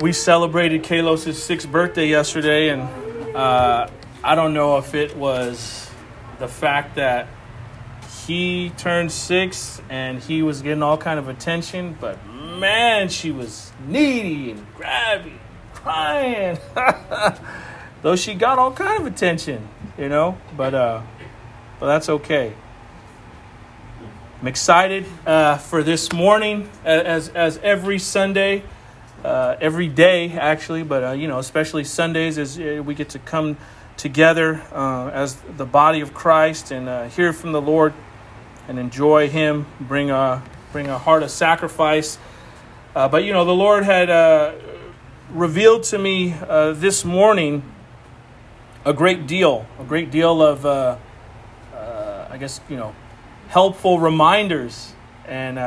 we celebrated Kalos' sixth birthday yesterday, and uh, I don't know if it was the fact that he turned six and he was getting all kind of attention, but man, she was needy and grabby, crying. Though she got all kind of attention, you know, but uh, but that's okay. I'm excited uh, for this morning, as as every Sunday, uh, every day actually, but uh, you know, especially Sundays, as uh, we get to come together uh, as the body of Christ and uh, hear from the Lord and enjoy Him. Bring a bring a heart of sacrifice. but you know, the Lord had revealed to me this morning a great deal, a great deal of, I guess you know, helpful reminders, and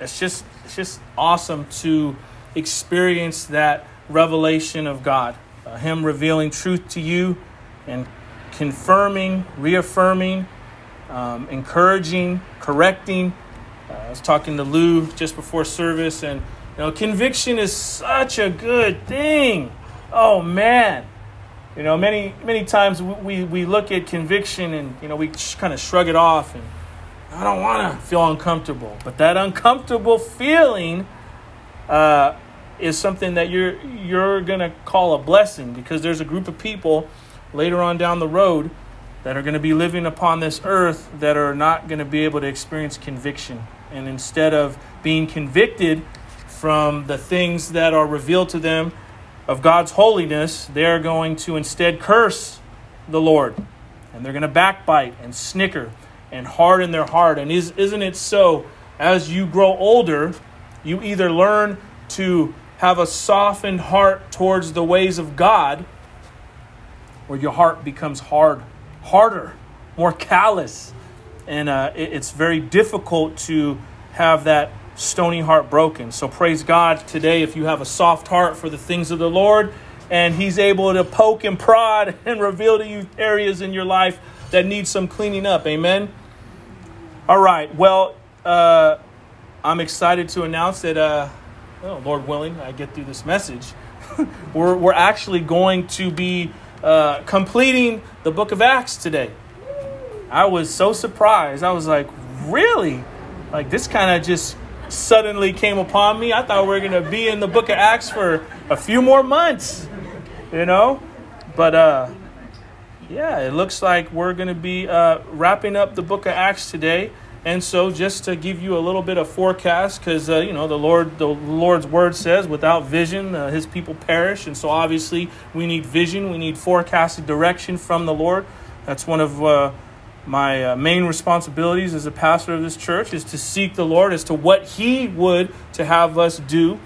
it's just it's just awesome to experience that revelation of God, uh, Him revealing truth to you, and confirming, reaffirming, um, encouraging, correcting. Uh, I was talking to Lou just before service, and you know, conviction is such a good thing. Oh man you know, many many times we, we look at conviction and you know we kind of shrug it off and I don't want to feel uncomfortable, but that uncomfortable feeling uh, is something that you're you're gonna call a blessing because there's a group of people later on down the road that are going to be living upon this earth that are not going to be able to experience conviction, and instead of being convicted from the things that are revealed to them of God's holiness, they're going to instead curse the Lord. And they're going to backbite and snicker and harden their heart. And is, isn't it so? As you grow older, you either learn to have a softened heart towards the ways of God, or your heart becomes hard, harder, more callous. And uh, it, it's very difficult to have that stony heart broken. So praise God today if you have a soft heart for the things of the Lord and He's able to poke and prod and reveal to you areas in your life that need some cleaning up. Amen. All right. Well, uh, I'm excited to announce that, uh, oh, Lord willing, I get through this message. we're, we're actually going to be uh, completing the book of Acts today. I was so surprised. I was like, really? Like, this kind of just suddenly came upon me. I thought we were going to be in the book of Acts for a few more months, you know? But uh, yeah, it looks like we're going to be uh, wrapping up the book of Acts today. And so, just to give you a little bit of forecast, because uh, you know the Lord, the Lord's word says, "Without vision, uh, His people perish." And so, obviously, we need vision. We need forecasted direction from the Lord. That's one of uh, my uh, main responsibilities as a pastor of this church is to seek the Lord as to what He would to have us do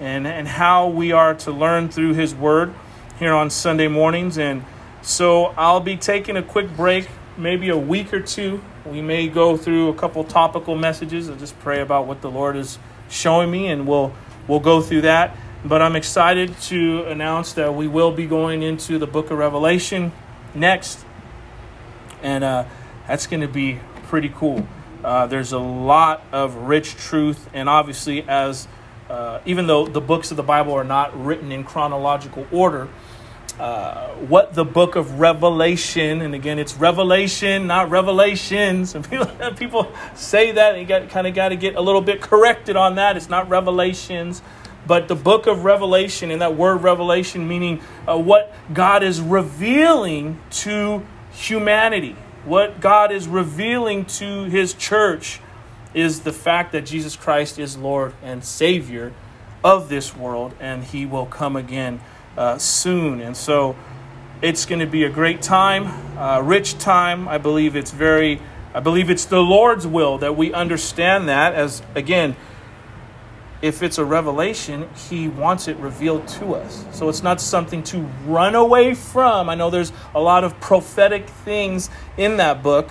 and, and how we are to learn through His Word here on Sunday mornings. And so I'll be taking a quick break, maybe a week or two. We may go through a couple topical messages. I'll just pray about what the Lord is showing me, and we'll, we'll go through that. But I'm excited to announce that we will be going into the book of Revelation next and uh, that's going to be pretty cool. Uh, there's a lot of rich truth, and obviously, as uh, even though the books of the Bible are not written in chronological order, uh, what the book of Revelation, and again, it's Revelation, not Revelations. And people, people say that, and you got, kind of got to get a little bit corrected on that. It's not Revelations, but the book of Revelation, and that word revelation meaning uh, what God is revealing to humanity. What God is revealing to his church is the fact that Jesus Christ is Lord and Savior of this world, and he will come again uh, soon. And so it's going to be a great time, a rich time. I believe it's very, I believe it's the Lord's will that we understand that as, again, if it's a revelation, he wants it revealed to us. So it's not something to run away from. I know there's a lot of prophetic things in that book.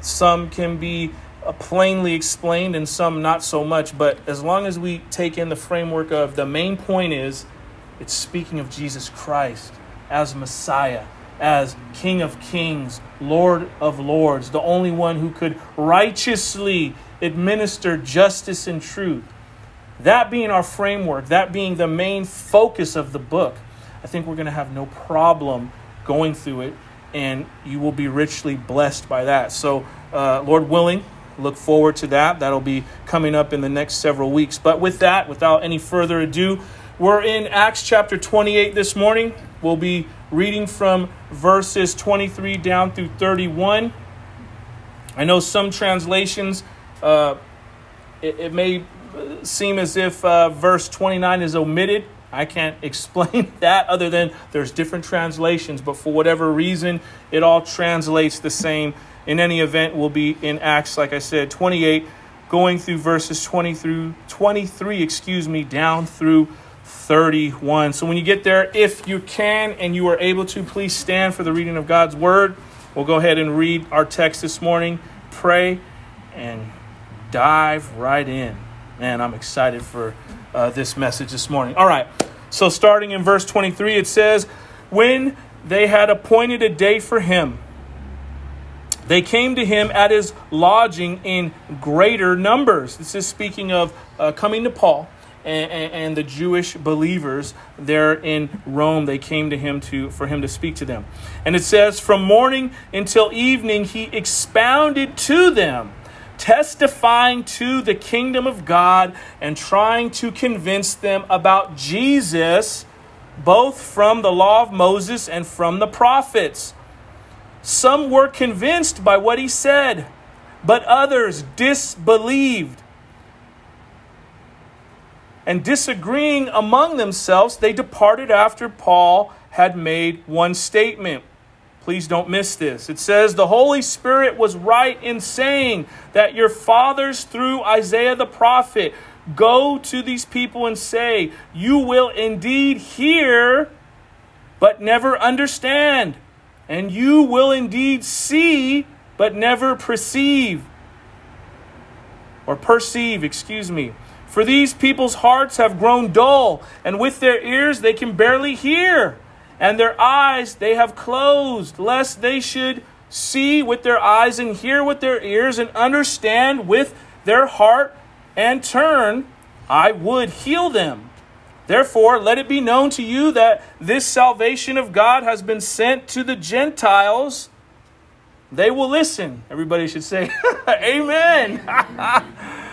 Some can be uh, plainly explained and some not so much. But as long as we take in the framework of the main point is it's speaking of Jesus Christ as Messiah, as King of Kings, Lord of Lords, the only one who could righteously administer justice and truth that being our framework, that being the main focus of the book, I think we're going to have no problem going through it, and you will be richly blessed by that. So, uh, Lord willing, look forward to that. That'll be coming up in the next several weeks. But with that, without any further ado, we're in Acts chapter 28 this morning. We'll be reading from verses 23 down through 31. I know some translations, uh, it, it, may seem as if uh, verse 29 is omitted. I can't explain that other than there's different translations, but for whatever reason, it all translates the same. In any event, we'll be in Acts, like I said, 28, going through verses 20 through 23, excuse me, down through 31. So when you get there, if you can and you are able to, please stand for the reading of God's word. We'll go ahead and read our text this morning, pray, and dive right in. Man, I'm excited for uh, this message this morning. All right, so starting in verse 23, it says, When they had appointed a day for him, they came to him at his lodging in greater numbers. This is speaking of uh, coming to Paul and, and, the Jewish believers there in Rome. They came to him to for him to speak to them. And it says, From morning until evening, he expounded to them testifying to the kingdom of God and trying to convince them about Jesus, both from the law of Moses and from the prophets. Some were convinced by what he said, but others disbelieved. And disagreeing among themselves, they departed after Paul had made one statement. Please don't miss this. It says, The Holy Spirit was right in saying that your fathers, through Isaiah the prophet, go to these people and say, You will indeed hear, but never understand. And you will indeed see, but never perceive. Or perceive, excuse me. For these people's hearts have grown dull, and with their ears they can barely hear and their eyes they have closed, lest they should see with their eyes and hear with their ears and understand with their heart and turn, I would heal them. Therefore, let it be known to you that this salvation of God has been sent to the Gentiles. They will listen. Everybody should say, Amen.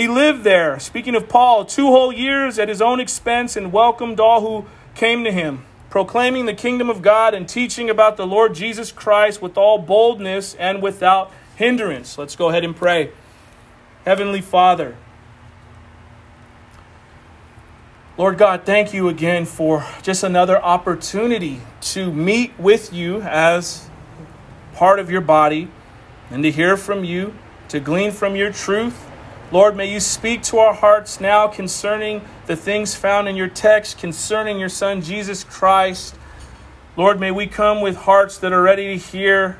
he lived there, speaking of Paul, two whole years at his own expense and welcomed all who came to him, proclaiming the kingdom of God and teaching about the Lord Jesus Christ with all boldness and without hindrance. Let's go ahead and pray. Heavenly Father, Lord God, thank you again for just another opportunity to meet with you as part of your body and to hear from you, to glean from your truth Lord, may you speak to our hearts now concerning the things found in your text, concerning your Son, Jesus Christ. Lord, may we come with hearts that are ready to hear,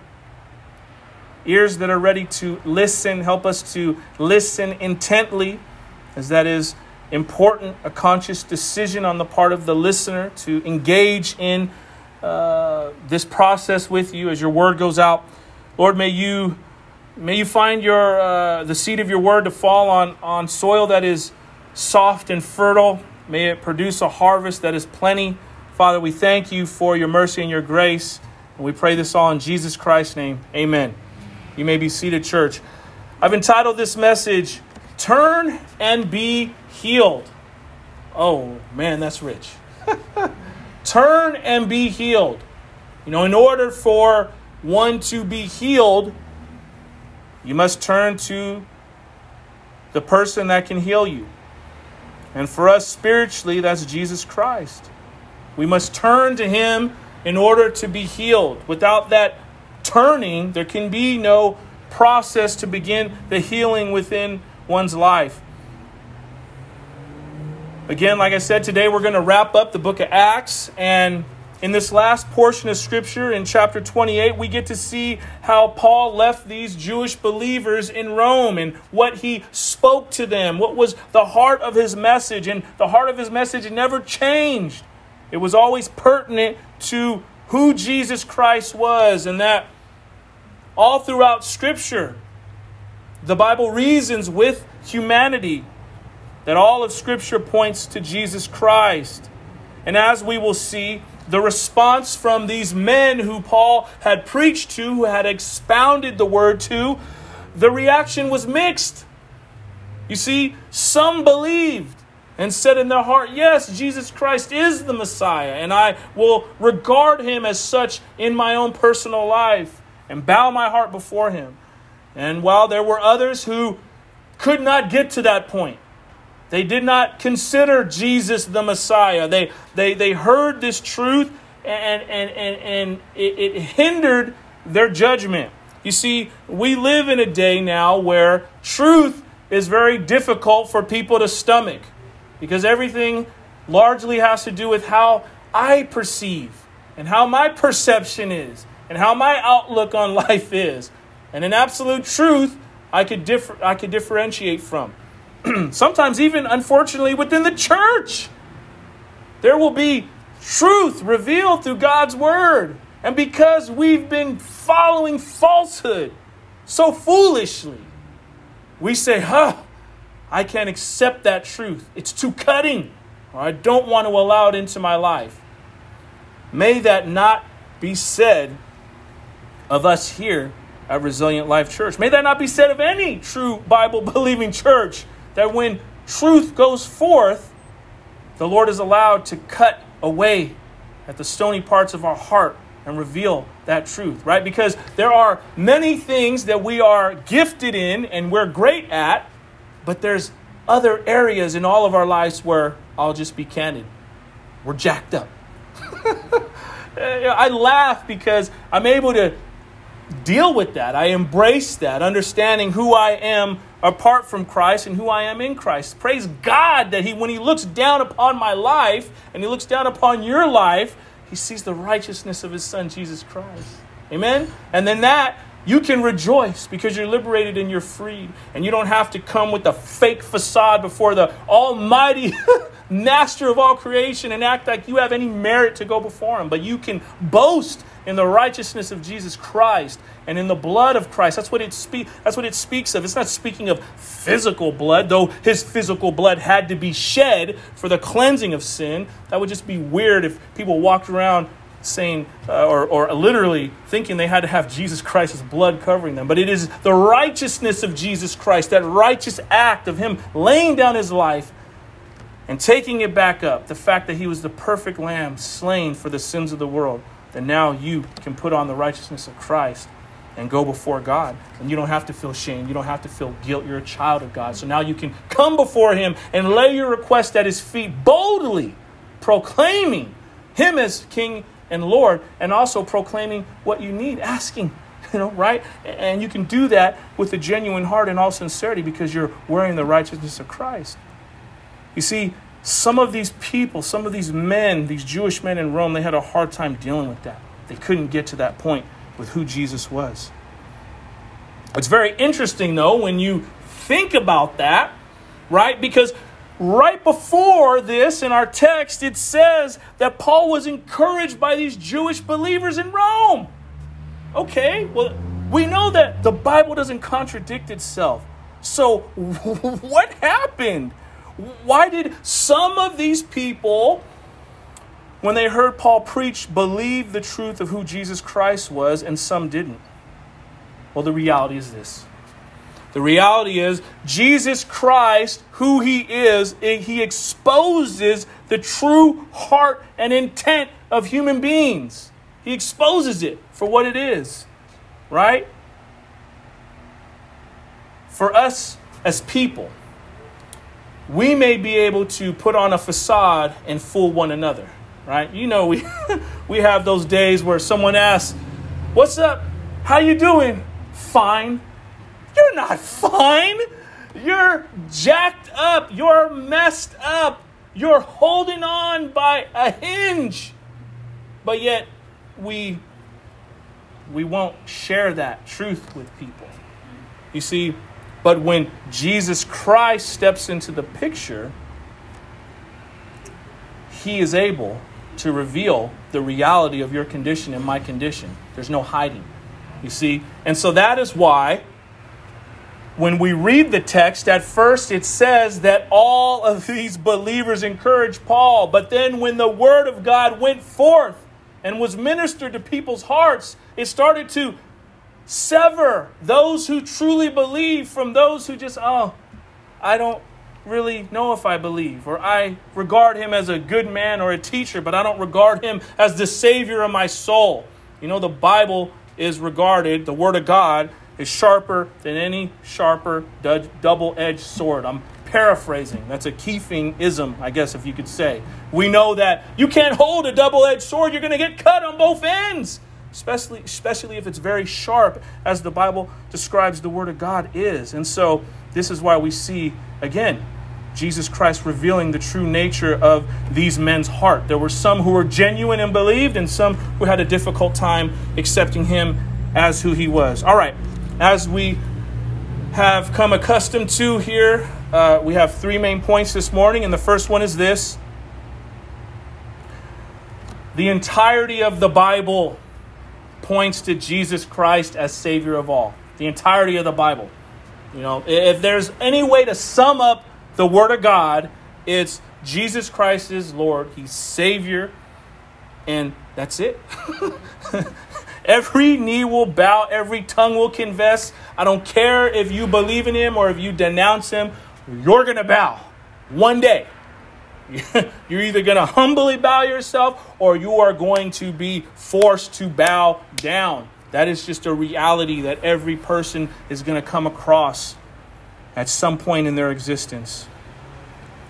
ears that are ready to listen. Help us to listen intently, as that is important, a conscious decision on the part of the listener to engage in uh, this process with you as your word goes out. Lord, may you May you find your uh, the seed of your word to fall on, on soil that is soft and fertile. May it produce a harvest that is plenty. Father, we thank you for your mercy and your grace. And we pray this all in Jesus Christ's name. Amen. You may be seated, church. I've entitled this message, Turn and Be Healed. Oh, man, that's rich. Turn and be healed. You know, in order for one to be healed, you must turn to the person that can heal you. And for us spiritually, that's Jesus Christ. We must turn to Him in order to be healed. Without that turning, there can be no process to begin the healing within one's life. Again, like I said, today we're going to wrap up the book of Acts and in this last portion of Scripture, in chapter 28, we get to see how Paul left these Jewish believers in Rome and what he spoke to them, what was the heart of his message. And the heart of his message never changed, it was always pertinent to who Jesus Christ was, and that all throughout Scripture, the Bible reasons with humanity that all of Scripture points to Jesus Christ. And as we will see, the response from these men who Paul had preached to, who had expounded the word to, the reaction was mixed. You see, some believed and said in their heart, Yes, Jesus Christ is the Messiah, and I will regard him as such in my own personal life and bow my heart before him. And while there were others who could not get to that point, they did not consider Jesus the Messiah. They, they, they heard this truth and, and, and, and it, it hindered their judgment. You see, we live in a day now where truth is very difficult for people to stomach because everything largely has to do with how I perceive and how my perception is and how my outlook on life is. And an absolute truth, I could, differ, I could differentiate from. Sometimes, even unfortunately, within the church, there will be truth revealed through God's word. And because we've been following falsehood so foolishly, we say, huh, I can't accept that truth. It's too cutting, I don't want to allow it into my life. May that not be said of us here at Resilient Life Church. May that not be said of any true Bible believing church that when truth goes forth, the Lord is allowed to cut away at the stony parts of our heart and reveal that truth, right? Because there are many things that we are gifted in and we're great at, but there's other areas in all of our lives where I'll just be candid. We're jacked up. I laugh because I'm able to deal with that. I embrace that, understanding who I am apart from Christ and who I am in Christ. Praise God that He, when He looks down upon my life and He looks down upon your life, He sees the righteousness of His Son, Jesus Christ. Amen? And then that, you can rejoice because you're liberated and you're freed. And you don't have to come with a fake facade before the Almighty Master of all creation and act like you have any merit to go before Him. But you can boast in the righteousness of Jesus Christ and in the blood of Christ. That's what it speak that's what it speaks of. It's not speaking of physical blood, though his physical blood had to be shed for the cleansing of sin. That would just be weird if people walked around saying uh, or, or literally thinking they had to have Jesus Christ's blood covering them. But it is the righteousness of Jesus Christ, that righteous act of him laying down his life and taking it back up, the fact that he was the perfect lamb slain for the sins of the world then now you can put on the righteousness of Christ and go before God. And you don't have to feel shame. You don't have to feel guilt. You're a child of God. So now you can come before Him and lay your request at His feet boldly, proclaiming Him as King and Lord, and also proclaiming what you need, asking. You know, right? And you can do that with a genuine heart and all sincerity because you're wearing the righteousness of Christ. You see, some of these people, some of these men, these Jewish men in Rome, they had a hard time dealing with that. They couldn't get to that point with who Jesus was. It's very interesting, though, when you think about that, right? Because right before this in our text, it says that Paul was encouraged by these Jewish believers in Rome. Okay, well, we know that the Bible doesn't contradict itself. So, what happened? Why did some of these people, when they heard Paul preach, believe the truth of who Jesus Christ was and some didn't? Well, the reality is this. The reality is, Jesus Christ, who He is, eh, He exposes the true heart and intent of human beings. He exposes it for what it is, right? For us as people, we may be able to put on a facade and fool one another, right? You know, we we have those days where someone asks, "What's up? How you doing?" Fine. You're not fine. You're jacked up. You're messed up. You're holding on by a hinge. But yet we we won't share that truth with people. You see, but when Jesus Christ steps into the picture, he is able to reveal the reality of your condition and my condition. There's no hiding, you see? And so that is why when we read the text, at first it says that all of these believers encouraged Paul. But then when the word of God went forth and was ministered to people's hearts, it started to sever those who truly believe from those who just, oh, I don't really know if I believe, or I regard him as a good man or a teacher, but I don't regard him as the Savior of my soul. You know, the Bible is regarded, the Word of God is sharper than any sharper double edged sword. I'm paraphrasing. That's a Keefing ism, I guess, if you could say. We know that you can't hold a double edged sword, you're going to get cut on both ends. Especially, especially if it's very sharp, as the Bible describes the Word of God is. And so, this is why we see, again, Jesus Christ revealing the true nature of these men's heart. There were some who were genuine and believed, and some who had a difficult time accepting him as who he was. All right, as we have come accustomed to here, uh, we have three main points this morning, and the first one is this the entirety of the Bible points to Jesus Christ as Savior of all. The entirety of the Bible. You know, if there's any way to sum up the Word of God, it's Jesus Christ is Lord, He's Savior, and that's it. Every knee will bow, every tongue will confess. I don't care if you believe in him or if you denounce him, you're going to bow one day. You're either going to humbly bow yourself or you are going to be forced to bow down. That is just a reality that every person is going to come across at some point in their existence.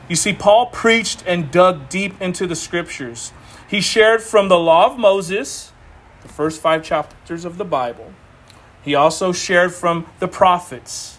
You see, Paul preached and dug deep into the scriptures. He shared from the law of Moses the first five chapters of the Bible. He also shared from the prophets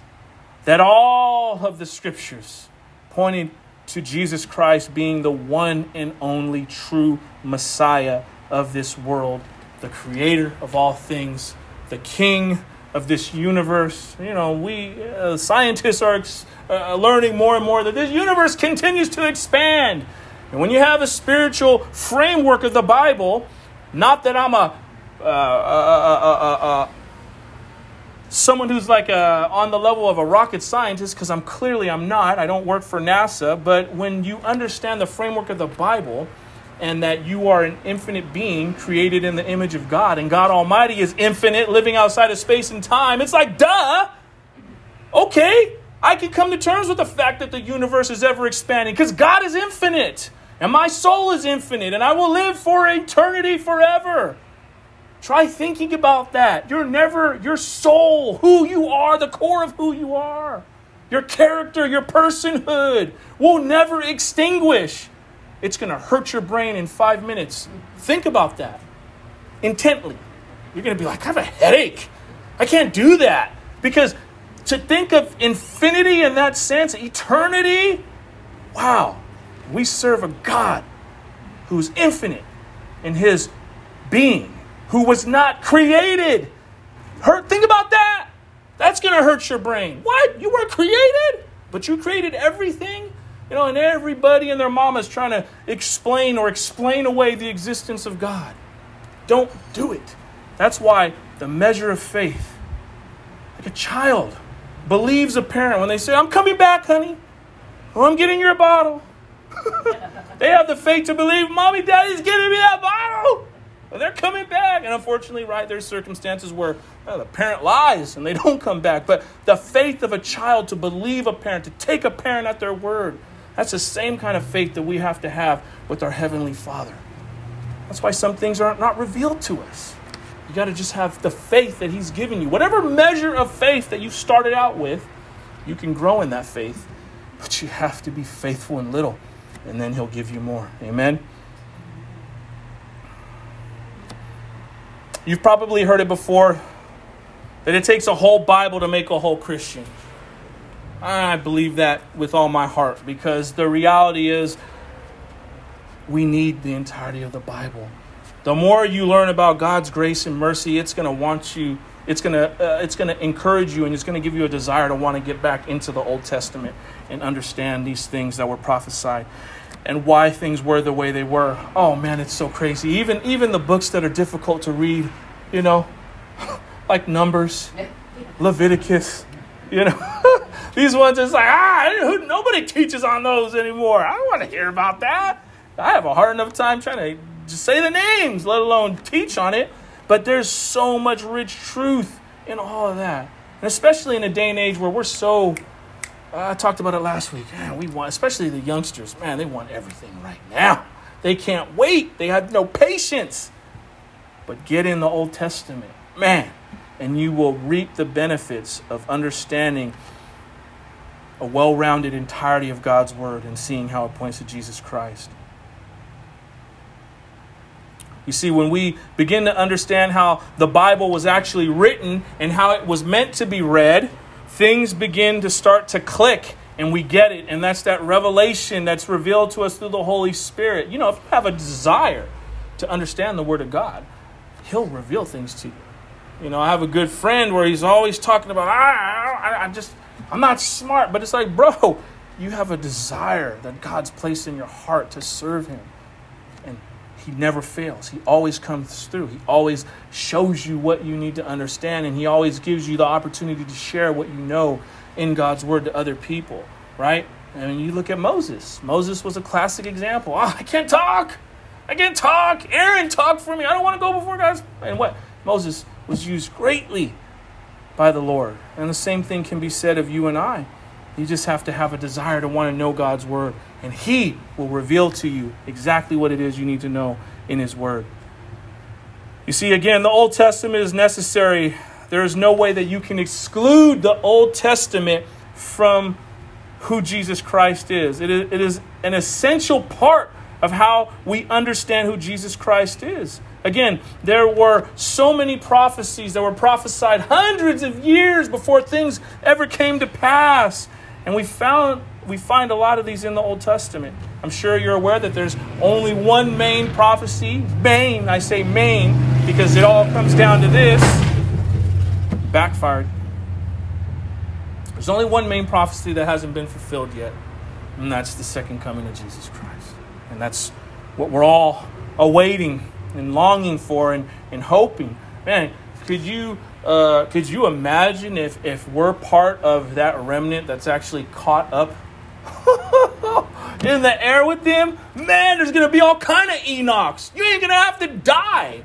that all of the scriptures pointed to Jesus Christ being the one and only true Messiah of this world, the creator of all things, the king of this universe. You know, we uh, scientists are uh, learning more and more that this universe continues to expand. And when you have a spiritual framework of the Bible, not that I'm a uh, uh, uh, someone who's like uh, on the level of a rocket scientist, because I'm clearly I'm not. I don't work for NASA. But when you understand the framework of the Bible, and that you are an infinite being created in the image of God, and God Almighty is infinite, living outside of space and time, it's like, duh. Okay, I can come to terms with the fact that the universe is ever expanding because God is infinite, and my soul is infinite, and I will live for eternity forever. Try thinking about that. You're never, your soul, who you are, the core of who you are, your character, your personhood will never extinguish. It's going to hurt your brain in five minutes. Think about that intently. You're going to be like, I have a headache. I can't do that. Because to think of infinity in that sense, eternity, wow, we serve a God who's infinite in his being who was not created. Hurt, think about that. That's going to hurt your brain. What? You were created? But you created everything? You know, and everybody and their mama is trying to explain or explain away the existence of God. Don't do it. That's why the measure of faith, like a child, believes a parent when they say, I'm coming back, honey, or I'm getting your bottle. they have the faith to believe, Mommy, Daddy's getting me that bottle. They're coming back. And unfortunately, right, there's circumstances where well, the parent lies and they don't come back. But the faith of a child to believe a parent, to take a parent at their word, that's the same kind of faith that we have to have with our Heavenly Father. That's why some things are not revealed to us. You got to just have the faith that He's given you. Whatever measure of faith that you started out with, you can grow in that faith. But you have to be faithful in little, and then He'll give you more. Amen. You've probably heard it before that it takes a whole Bible to make a whole Christian. I believe that with all my heart because the reality is we need the entirety of the Bible. The more you learn about God's grace and mercy, it's going to want you it's going to uh, it's going to encourage you and it's going to give you a desire to want to get back into the Old Testament and understand these things that were prophesied and why things were the way they were. Oh man, it's so crazy. Even even the books that are difficult to read, you know, like Numbers, Leviticus, you know. these ones it's like, ah, nobody teaches on those anymore. I don't want to hear about that. I have a hard enough time trying to just say the names, let alone teach on it. But there's so much rich truth in all of that. And especially in a day and age where we're so I talked about it last week. Man, we want, especially the youngsters, man, they want everything right now. They can't wait. They have no patience. But get in the Old Testament, man, and you will reap the benefits of understanding a well rounded entirety of God's Word and seeing how it points to Jesus Christ. You see, when we begin to understand how the Bible was actually written and how it was meant to be read, things begin to start to click and we get it. And that's that revelation that's revealed to us through the Holy Spirit. You know, if you have a desire to understand the Word of God, He'll reveal things to you. You know, I have a good friend where he's always talking about, ah, I, I just, I'm not smart. But it's like, bro, you have a desire that God's placed in your heart to serve Him. He never fails. He always comes through. He always shows you what you need to understand. And He always gives you the opportunity to share what you know in God's Word to other people, right? And you look at Moses. Moses was a classic example. Oh, I can't talk. I can't talk. Aaron, talk for me. I don't want to go before God's. And what? Moses was used greatly by the Lord. And the same thing can be said of you and I. You just have to have a desire to want to know God's word, and He will reveal to you exactly what it is you need to know in His word. You see, again, the Old Testament is necessary. There is no way that you can exclude the Old Testament from who Jesus Christ is. It is, it is an essential part of how we understand who Jesus Christ is. Again, there were so many prophecies that were prophesied hundreds of years before things ever came to pass. And we found we find a lot of these in the Old Testament. I'm sure you're aware that there's only one main prophecy. Main, I say main, because it all comes down to this. Backfired. There's only one main prophecy that hasn't been fulfilled yet, and that's the second coming of Jesus Christ. And that's what we're all awaiting and longing for and, and hoping. Man, could you uh, could you imagine if, if we're part of that remnant that's actually caught up in the air with them? Man, there's gonna be all kind of Enochs. You ain't gonna have to die.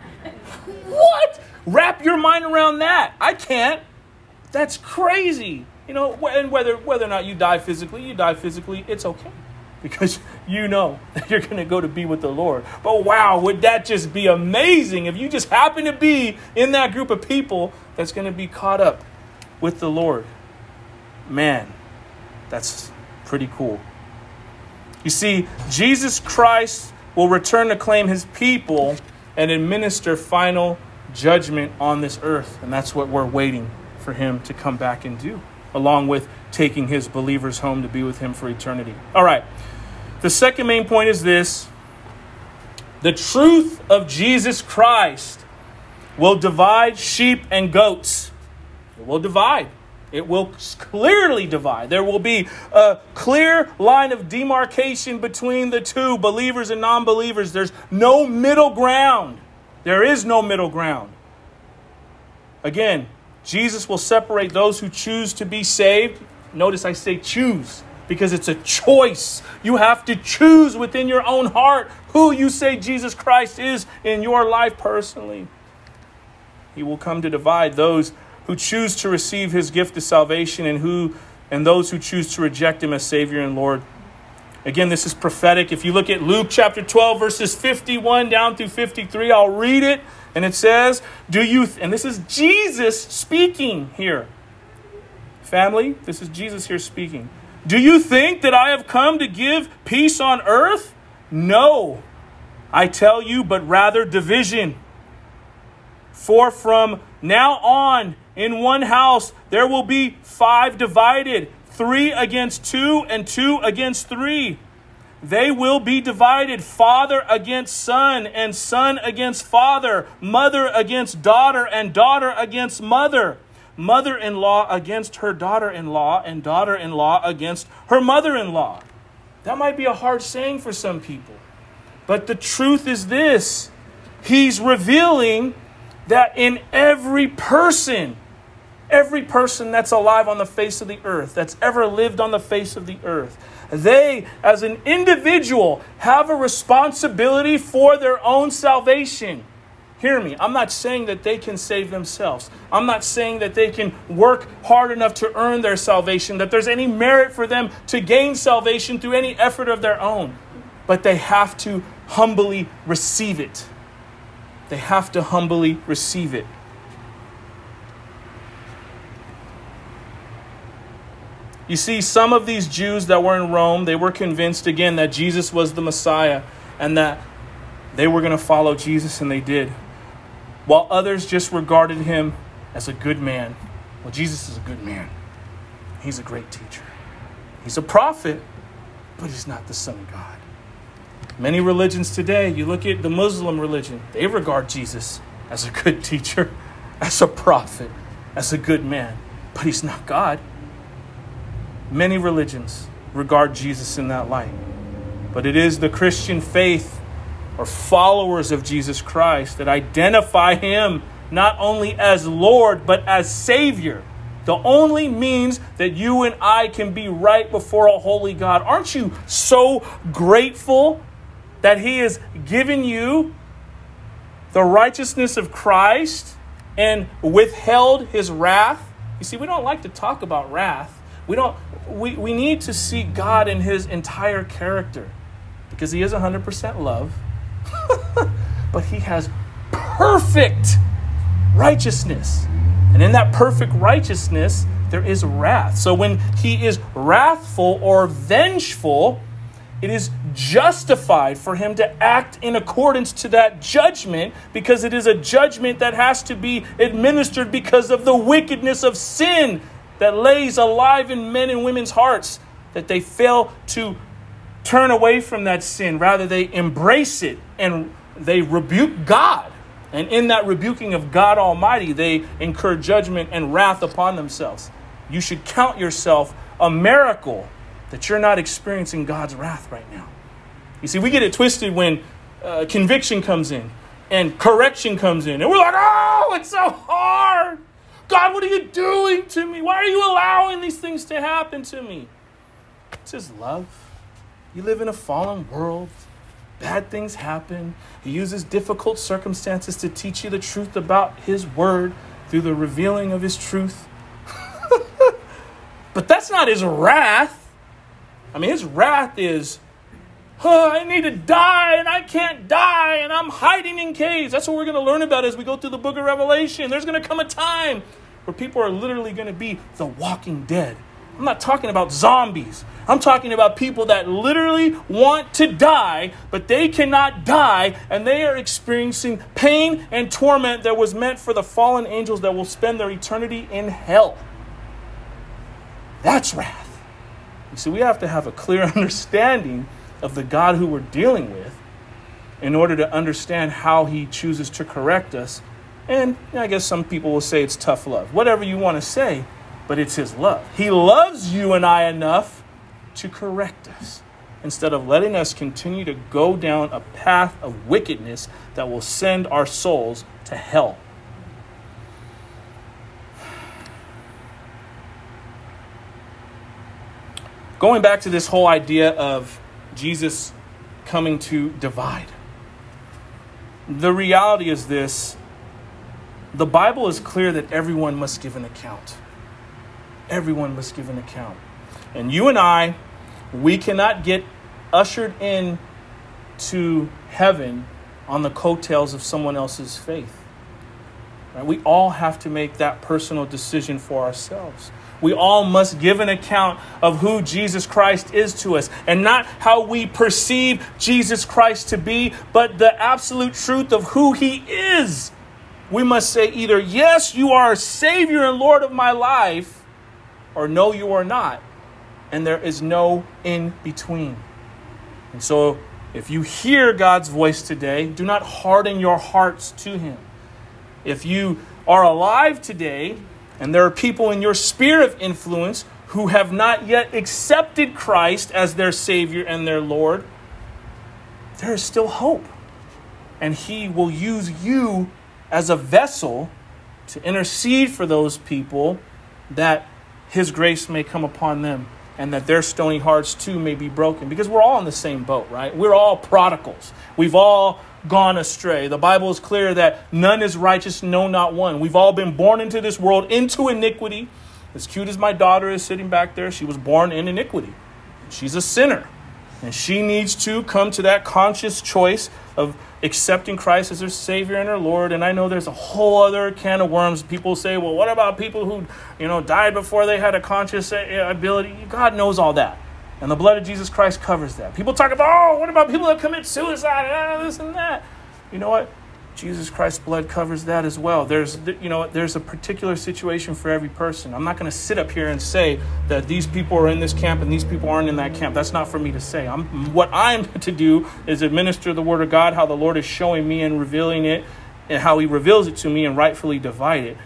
What? Wrap your mind around that. I can't. That's crazy. You know, and whether whether or not you die physically, you die physically, it's okay because you know that you're going to go to be with the Lord. But wow, would that just be amazing if you just happen to be in that group of people that's going to be caught up with the Lord? Man, that's pretty cool. You see, Jesus Christ will return to claim his people and administer final judgment on this earth. And that's what we're waiting for him to come back and do, along with taking his believers home to be with him for eternity. All right. The second main point is this the truth of Jesus Christ will divide sheep and goats. It will divide. It will clearly divide. There will be a clear line of demarcation between the two, believers and non believers. There's no middle ground. There is no middle ground. Again, Jesus will separate those who choose to be saved. Notice I say choose because it's a choice. You have to choose within your own heart who you say Jesus Christ is in your life personally. He will come to divide those who choose to receive his gift of salvation and who and those who choose to reject him as savior and lord. Again, this is prophetic. If you look at Luke chapter 12 verses 51 down through 53, I'll read it and it says, "Do you th-, and this is Jesus speaking here. Family, this is Jesus here speaking. Do you think that I have come to give peace on earth? No, I tell you, but rather division. For from now on, in one house, there will be five divided three against two, and two against three. They will be divided father against son, and son against father, mother against daughter, and daughter against mother mother in law against her daughter in law, and daughter in law against her mother in law. That might be a hard saying for some people. But the truth is this He's revealing that in every person, Every person that's alive on the face of the earth, that's ever lived on the face of the earth, they, as an individual, have a responsibility for their own salvation. Hear me. I'm not saying that they can save themselves. I'm not saying that they can work hard enough to earn their salvation, that there's any merit for them to gain salvation through any effort of their own. But they have to humbly receive it. They have to humbly receive it. You see, some of these Jews that were in Rome, they were convinced again that Jesus was the Messiah and that they were going to follow Jesus, and they did. While others just regarded him as a good man. Well, Jesus is a good man. He's a great teacher. He's a prophet, but he's not the Son of God. Many religions today, you look at the Muslim religion, they regard Jesus as a good teacher, as a prophet, as a good man, but he's not God. Many religions regard Jesus in that light. But it is the Christian faith or followers of Jesus Christ that identify him not only as Lord, but as Savior. The only means that you and I can be right before a holy God. Aren't you so grateful that He has given you the righteousness of Christ and withheld His wrath? You see, we don't like to talk about wrath. We don't we, we need to see God in his entire character because he is 100% love, but he has perfect righteousness. And in that perfect righteousness, there is wrath. So when he is wrathful or vengeful, it is justified for him to act in accordance to that judgment because it is a judgment that has to be administered because of the wickedness of sin that lays alive in men and women's hearts that they fail to turn away from that sin. Rather, they embrace it and they rebuke God. And in that rebuking of God Almighty, they incur judgment and wrath upon themselves. You should count yourself a miracle that you're not experiencing God's wrath right now. You see, we get it twisted when uh, conviction comes in and correction comes in, and we're like, oh, it's so hard. God, what are you doing to me? Why are you allowing these things to happen to me? It's His love. You live in a fallen world. Bad things happen. He uses difficult circumstances to teach you the truth about His word through the revealing of His truth. but that's not His wrath. I mean, His wrath is, oh, I need to die and I can't die and I'm hiding in caves. That's what we're going to learn about as we go through the book of Revelation. There's going to come a time where people are literally going to be the walking dead. I'm not talking about zombies. I'm talking about people that literally want to die, but they cannot die, and they are experiencing pain and torment that was meant for the fallen angels that will spend their eternity in hell. That's wrath. You see, we have to have a clear understanding of the God who we're dealing with in order to understand how he chooses to correct us and I guess some people will say it's tough love. Whatever you want to say, but it's His love. He loves you and I enough to correct us instead of letting us continue to go down a path of wickedness that will send our souls to hell. Going back to this whole idea of Jesus coming to divide. The reality is this the Bible is clear that everyone must give an account. Everyone must give an account. And you and I, we cannot get ushered in to heaven on the coattails of someone else's faith. Right? We all have to make that personal decision for ourselves. We all must give an account of who Jesus Christ is to us and not how we perceive Jesus Christ to be, but the absolute truth of who he is we must say either, Yes, you are a Savior and Lord of my life, or No, you are not. And there is no in between. And so, if you hear God's voice today, do not harden your hearts to Him. If you are alive today, and there are people in your sphere of influence who have not yet accepted Christ as their Savior and their Lord, there is still hope. And He will use you as a vessel to intercede for those people that his grace may come upon them and that their stony hearts too may be broken because we're all in the same boat, right? We're all prodigals. We've all gone astray. The Bible is clear that none is righteous, no, not one. We've all been born into this world into iniquity. As cute as my daughter is sitting back there, she was born in iniquity. She's a sinner. And she needs to come to that conscious choice of accepting Christ as her Savior and her Lord. And I know there's a whole other can of worms. People say, well, what about people who, you know, died before they had a conscious ability? God knows all that. And the blood of Jesus Christ covers that. People talk about, oh, what about people that commit suicide? Ah, this and that. You know what? Jesus Christ's blood covers that as well. There's, you know, there's a particular situation for every person. I'm not going to sit up here and say that these people are in this camp and these people aren't in that camp. That's not for me to say. I'm, what I'm to do is administer the word of God, how the Lord is showing me and revealing it, and how He reveals it to me and rightfully divide it.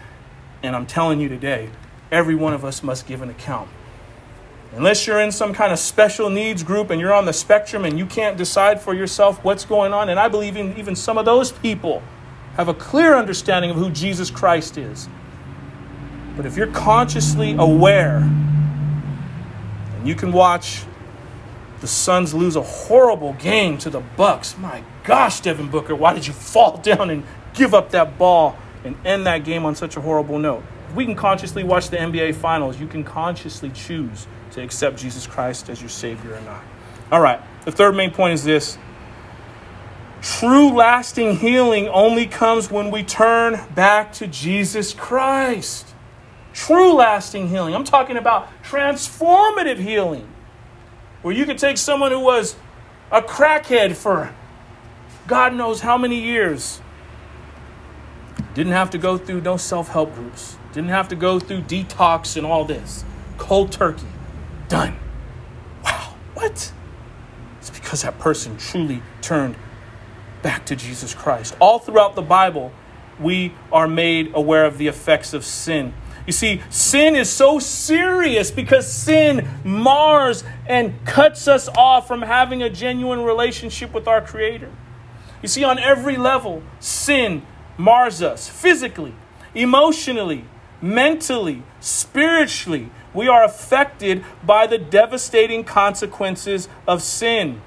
And I'm telling you today, every one of us must give an account. Unless you're in some kind of special needs group and you're on the spectrum and you can't decide for yourself what's going on, and I believe in, even some of those people have a clear understanding of who Jesus Christ is. But if you're consciously aware, and you can watch the Suns lose a horrible game to the Bucks. My gosh, Devin Booker, why did you fall down and give up that ball and end that game on such a horrible note? We can consciously watch the NBA Finals, you can consciously choose to accept Jesus Christ as your Savior or not. All right, the third main point is this true lasting healing only comes when we turn back to Jesus Christ. True lasting healing. I'm talking about transformative healing, where you could take someone who was a crackhead for God knows how many years, didn't have to go through no self help groups, didn't have to go through detox and all this. Cold turkey done. Wow, what? It's because that person truly turned back to Jesus Christ. All throughout the Bible, we are made aware of the effects of sin. You see, sin is so serious because sin mars and cuts us off from having a genuine relationship with our Creator. You see, on every level, sin mars us physically, emotionally, mentally, spiritually, we are affected by the devastating consequences of sin.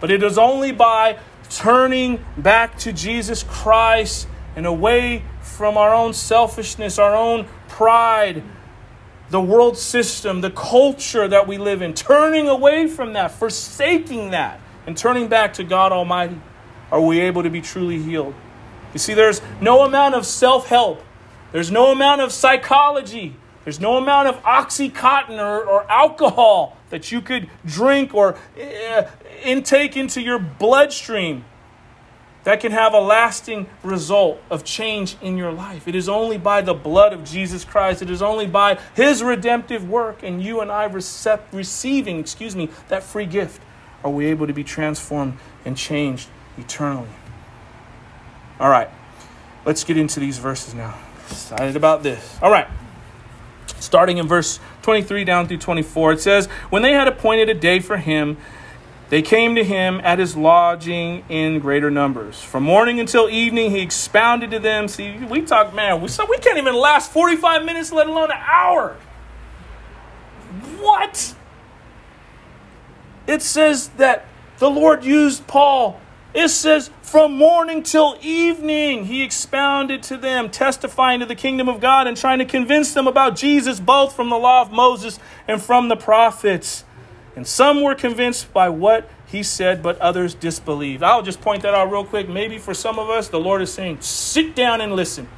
But it is only by turning back to Jesus Christ and away from our own selfishness, our own pride, the world system, the culture that we live in, turning away from that, forsaking that, and turning back to God Almighty, are we able to be truly healed. You see, there's no amount of self help, there's no amount of psychology, there's no amount of Oxycontin or, or alcohol that you could drink or uh, intake into your bloodstream that can have a lasting result of change in your life. It is only by the blood of Jesus Christ. It is only by his redemptive work and you and I recept, receiving, excuse me, that free gift are we able to be transformed and changed eternally. All right. Let's get into these verses now. Excited about this. All right starting in verse 23 down through 24. It says, When they had appointed a day for him, they came to him at his lodging in greater numbers. From morning until evening, he expounded to them. See, we talk, man, we, so we can't even last 45 minutes, let alone an hour. What? It says that the Lord used Paul it says, from morning till evening, he expounded to them, testifying to the kingdom of God and trying to convince them about Jesus, both from the law of Moses and from the prophets. And some were convinced by what he said, but others disbelieved. I'll just point that out real quick. Maybe for some of us, the Lord is saying, sit down and listen.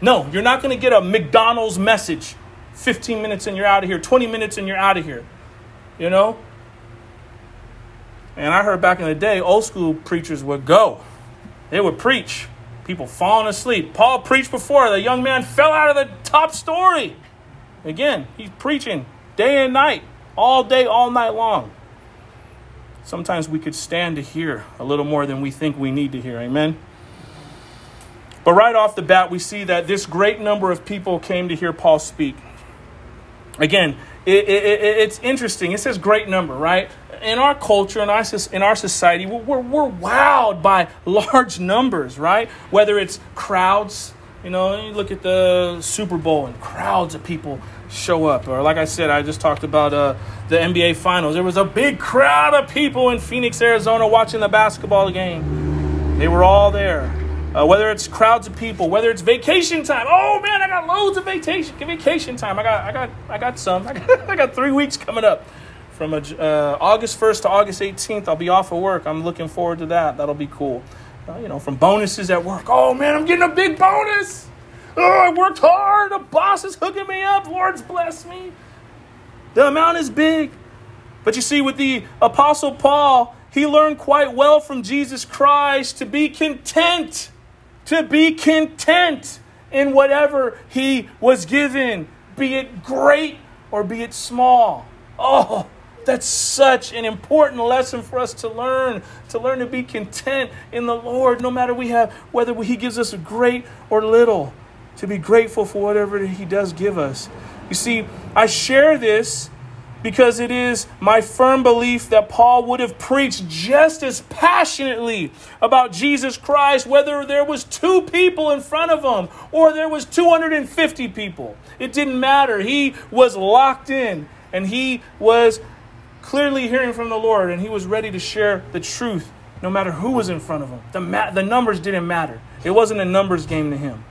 No, you're not going to get a McDonald's message. 15 minutes and you're out of here, 20 minutes and you're out of here. You know, and I heard back in the day, old school preachers would go. They would preach. People falling asleep. Paul preached before. The young man fell out of the top story. Again, he's preaching day and night, all day, all night long. Sometimes we could stand to hear a little more than we think we need to hear. Amen. But right off the bat, we see that this great number of people came to hear Paul speak. Again, it, it, it, it's interesting. It says great number, right? In our culture, in our, in our society, we're, we're wowed by large numbers, right? Whether it's crowds, You know, you look at the Super Bowl and crowds of people show up. Or, like I said, I just talked about uh, the NBA Finals. There was a big crowd of people in Phoenix, Arizona watching the basketball game. They were all there. Uh, whether it's crowds of people, whether it's vacation time. Oh man, I got loads of vacation vacation time. I got I got I got some. I got, I got three weeks coming up from uh, August 1st to August 18th. I'll be off of work. I'm looking forward to that. That'll be cool. Uh, you know, from bonuses at work. Oh man, I'm getting a big bonus. Oh, I worked hard. The boss is hooking me up. Lord's blessed me. The amount is big. But you see, with the Apostle Paul, he learned quite well from Jesus Christ to be content, to be content in whatever he was given, be it great or be it small. Oh, that's such an important lesson for us to learn, to learn to be content in the Lord, no matter we have whether He gives us great or little, to be grateful for whatever He does give us. You see, I share this because it is my firm belief that Paul would have preached just as passionately about Jesus Christ whether there was two people in front of him or there was 250 people. It didn't matter. He was locked in and he was clearly hearing from the Lord, and he was ready to share the truth no matter who was in front of him. The, ma- the numbers didn't matter, it wasn't a numbers game to him.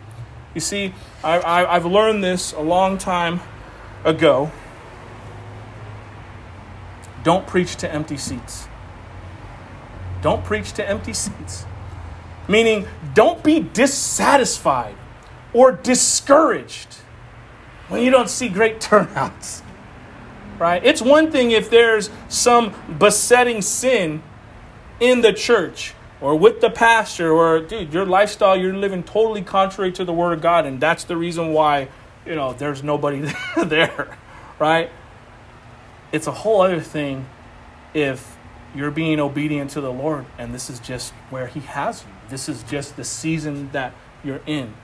You see, I, I, I've learned this a long time ago. Don't preach to empty seats. Don't preach to empty seats. Meaning, don't be dissatisfied or discouraged when you don't see great turnouts right? It's one thing if there's some besetting sin in the church or with the pastor or dude, your lifestyle you're living totally contrary to the word of God and that's the reason why, you know, there's nobody there, right? It's a whole other thing if you're being obedient to the Lord and this is just where he has you. This is just the season that you're in.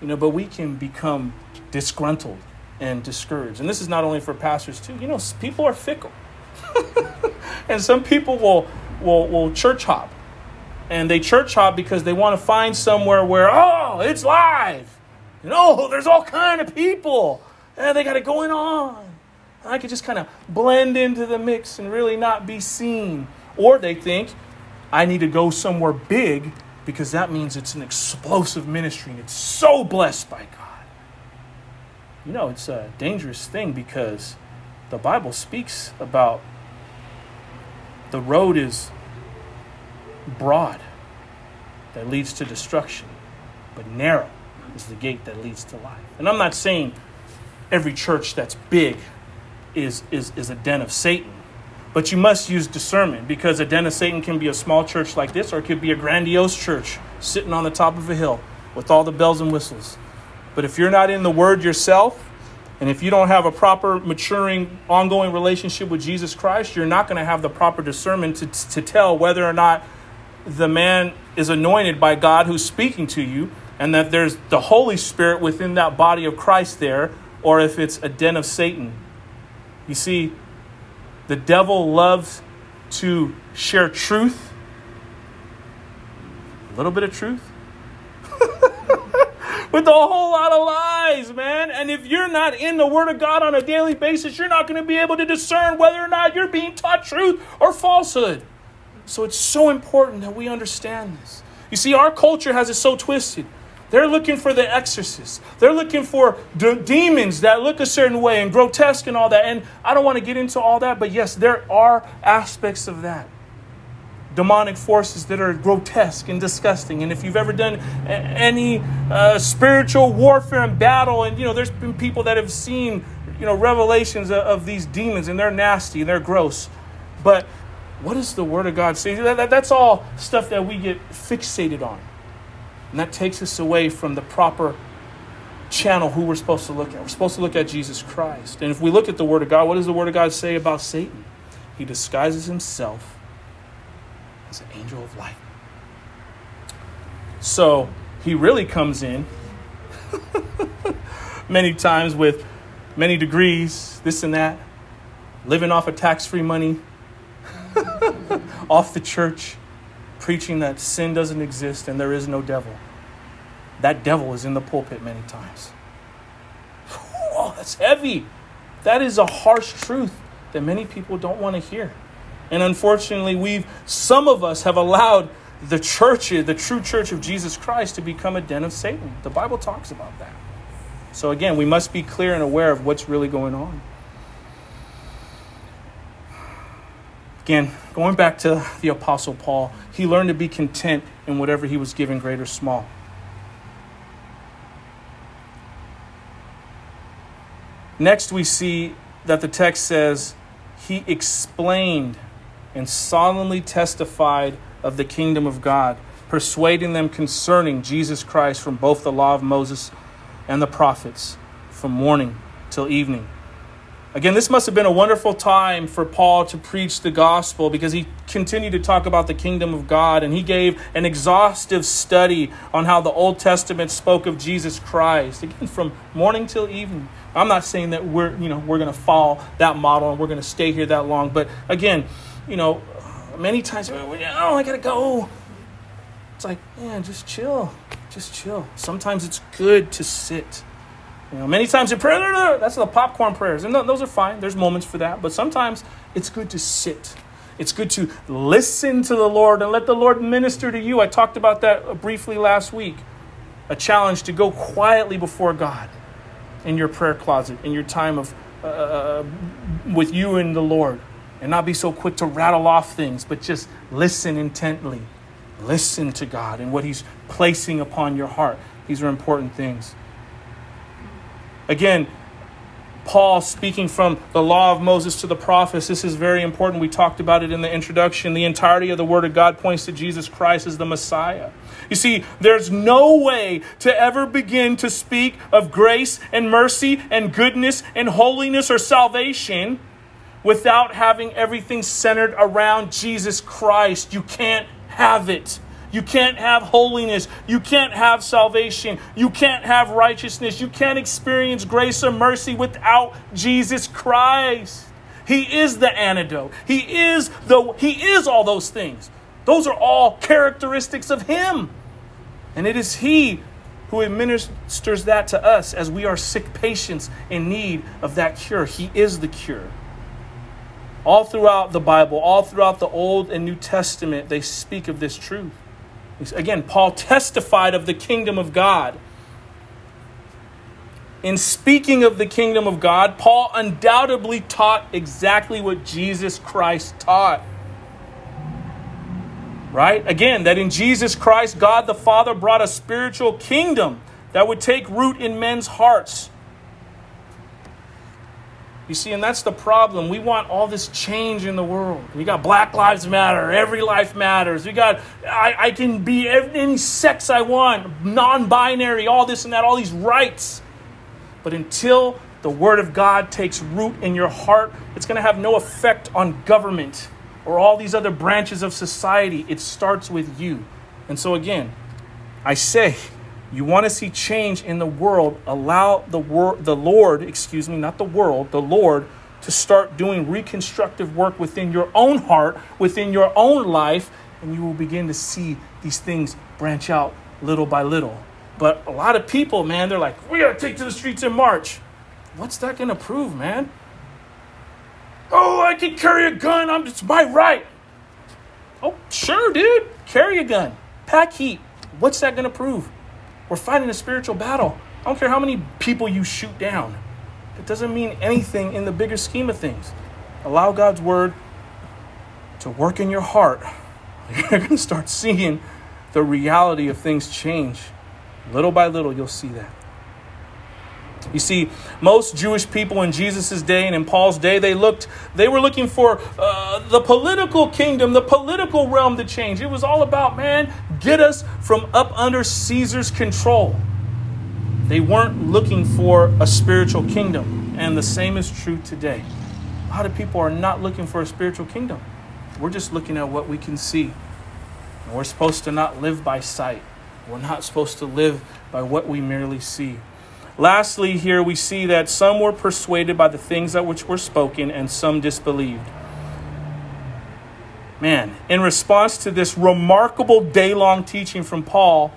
You know, but we can become disgruntled and discouraged. And this is not only for pastors too. You know, people are fickle, and some people will will will church hop, and they church hop because they want to find somewhere where oh it's live, you know, there's all kind of people, and they got it going on. And I could just kind of blend into the mix and really not be seen. Or they think I need to go somewhere big because that means it's an explosive ministry and it's so blessed by God you know, it's a dangerous thing because the Bible speaks about the road is broad that leads to destruction, but narrow is the gate that leads to life. And I'm not saying every church that's big is, is, is a den of Satan, but you must use discernment because a den of Satan can be a small church like this, or it could be a grandiose church sitting on the top of a hill with all the bells and whistles. But if you're not in the Word yourself, and if you don't have a proper, maturing, ongoing relationship with Jesus Christ, you're not going to have the proper discernment to, to tell whether or not the man is anointed by God who's speaking to you, and that there's the Holy Spirit within that body of Christ there, or if it's a den of Satan. You see, the devil loves to share truth, a little bit of truth, with a whole lot of lies, man. And if you're not in the Word of God on a daily basis, you're not going to be able to discern whether or not you're being taught truth or falsehood. So it's so important that we understand this. You see, our culture has it so twisted. They're looking for the exorcists. They're looking for de- demons that look a certain way and grotesque and all that. And I don't want to get into all that, but yes, there are aspects of that demonic forces that are grotesque and disgusting. And if you've ever done any uh, spiritual warfare and battle, and you know, there's been people that have seen, you know, revelations of, of these demons, and they're nasty and they're gross. But what does the Word of God say? That, that, that's all stuff that we get fixated on. And that takes us away from the proper channel who we're supposed to look at. We're supposed to look at Jesus Christ. And if we look at the Word of God, what does the Word of God say about Satan? He disguises himself an angel of light. So he really comes in many times with many degrees, this and that, living off of tax free money, off the church, preaching that sin doesn't exist and there is no devil. that devil is in the pulpit many times. Oh, that's heavy. That is a harsh truth that many people don't want to hear. And unfortunately, we've some of us have allowed the church, the true church of Jesus Christ, to become a den of Satan. The Bible talks about that. So again, we must be clear and aware of what's really going on. Again, going back to the Apostle Paul, he learned to be content in whatever he was given, great or small. Next, we see that the text says, He explained and solemnly testified of the kingdom of God, persuading them concerning Jesus Christ from both the law of Moses and the prophets, from morning till evening. Again, this must have been a wonderful time for Paul to preach the gospel because he continued to talk about the kingdom of God and he gave an exhaustive study on how the Old Testament spoke of Jesus Christ. Again, from morning till evening. I'm not saying that we're, you know, we're going to follow that model and we're going to stay here that long, but again, you know, many times, oh, I got to go. It's like, man, just chill. Just chill. Sometimes it's good to sit you know, many times in prayer, that's the popcorn prayers, and those are fine. There's moments for that, but sometimes it's good to sit. It's good to listen to the Lord and let the Lord minister to you. I talked about that briefly last week. A challenge to go quietly before God in your prayer closet, in your time of uh, uh with you and the Lord, and not be so quick to rattle off things, but just listen intently. Listen to God and what He's placing upon your heart. These are important things. Again, Paul speaking from the law of Moses to the prophets. This is very important. We talked about it in the introduction. The entirety of the Word of God points to Jesus Christ as the Messiah. You see, there's no way to ever begin to speak of grace and mercy and goodness and holiness or salvation without having everything centered around Jesus Christ. You can't have it. You can't have holiness. You can't have salvation. You can't have righteousness. You can't experience grace or mercy without Jesus Christ. He is the antidote. He is the he is all those things. Those are all characteristics of him. And it is he who administers that to us as we are sick patients in need of that cure. He is the cure. All throughout the Bible, all throughout the Old and New Testament, they speak of this truth. Again, Paul testified of the kingdom of God. In speaking of the kingdom of God, Paul undoubtedly taught exactly what Jesus Christ taught. Right? Again, that in Jesus Christ, God the Father brought a spiritual kingdom that would take root in men's hearts you see, and that's the problem. We want all this change in the world. We got Black Lives Matter, every life matters. We got, I, I can be any sex I want, non binary, all this and that, all these rights. But until the Word of God takes root in your heart, it's going to have no effect on government or all these other branches of society. It starts with you. And so, again, I say, you want to see change in the world, allow the wor- the Lord, excuse me, not the world, the Lord to start doing reconstructive work within your own heart, within your own life, and you will begin to see these things branch out little by little. But a lot of people, man, they're like, we gotta take to the streets in March. What's that gonna prove, man? Oh, I can carry a gun. I'm it's my right. Oh, sure, dude. Carry a gun. Pack heat. What's that gonna prove? We're fighting a spiritual battle. I don't care how many people you shoot down. It doesn't mean anything in the bigger scheme of things. Allow God's word to work in your heart. You're going to start seeing the reality of things change. Little by little, you'll see that. You see, most Jewish people in Jesus' day and in Paul's day, they looked, they were looking for uh, the political kingdom, the political realm to change. It was all about, man, get us from up under Caesar's control. They weren't looking for a spiritual kingdom. And the same is true today. A lot of people are not looking for a spiritual kingdom. We're just looking at what we can see. And we're supposed to not live by sight. We're not supposed to live by what we merely see. Lastly, here we see that some were persuaded by the things that which were spoken, and some disbelieved. Man, in response to this remarkable day long teaching from Paul,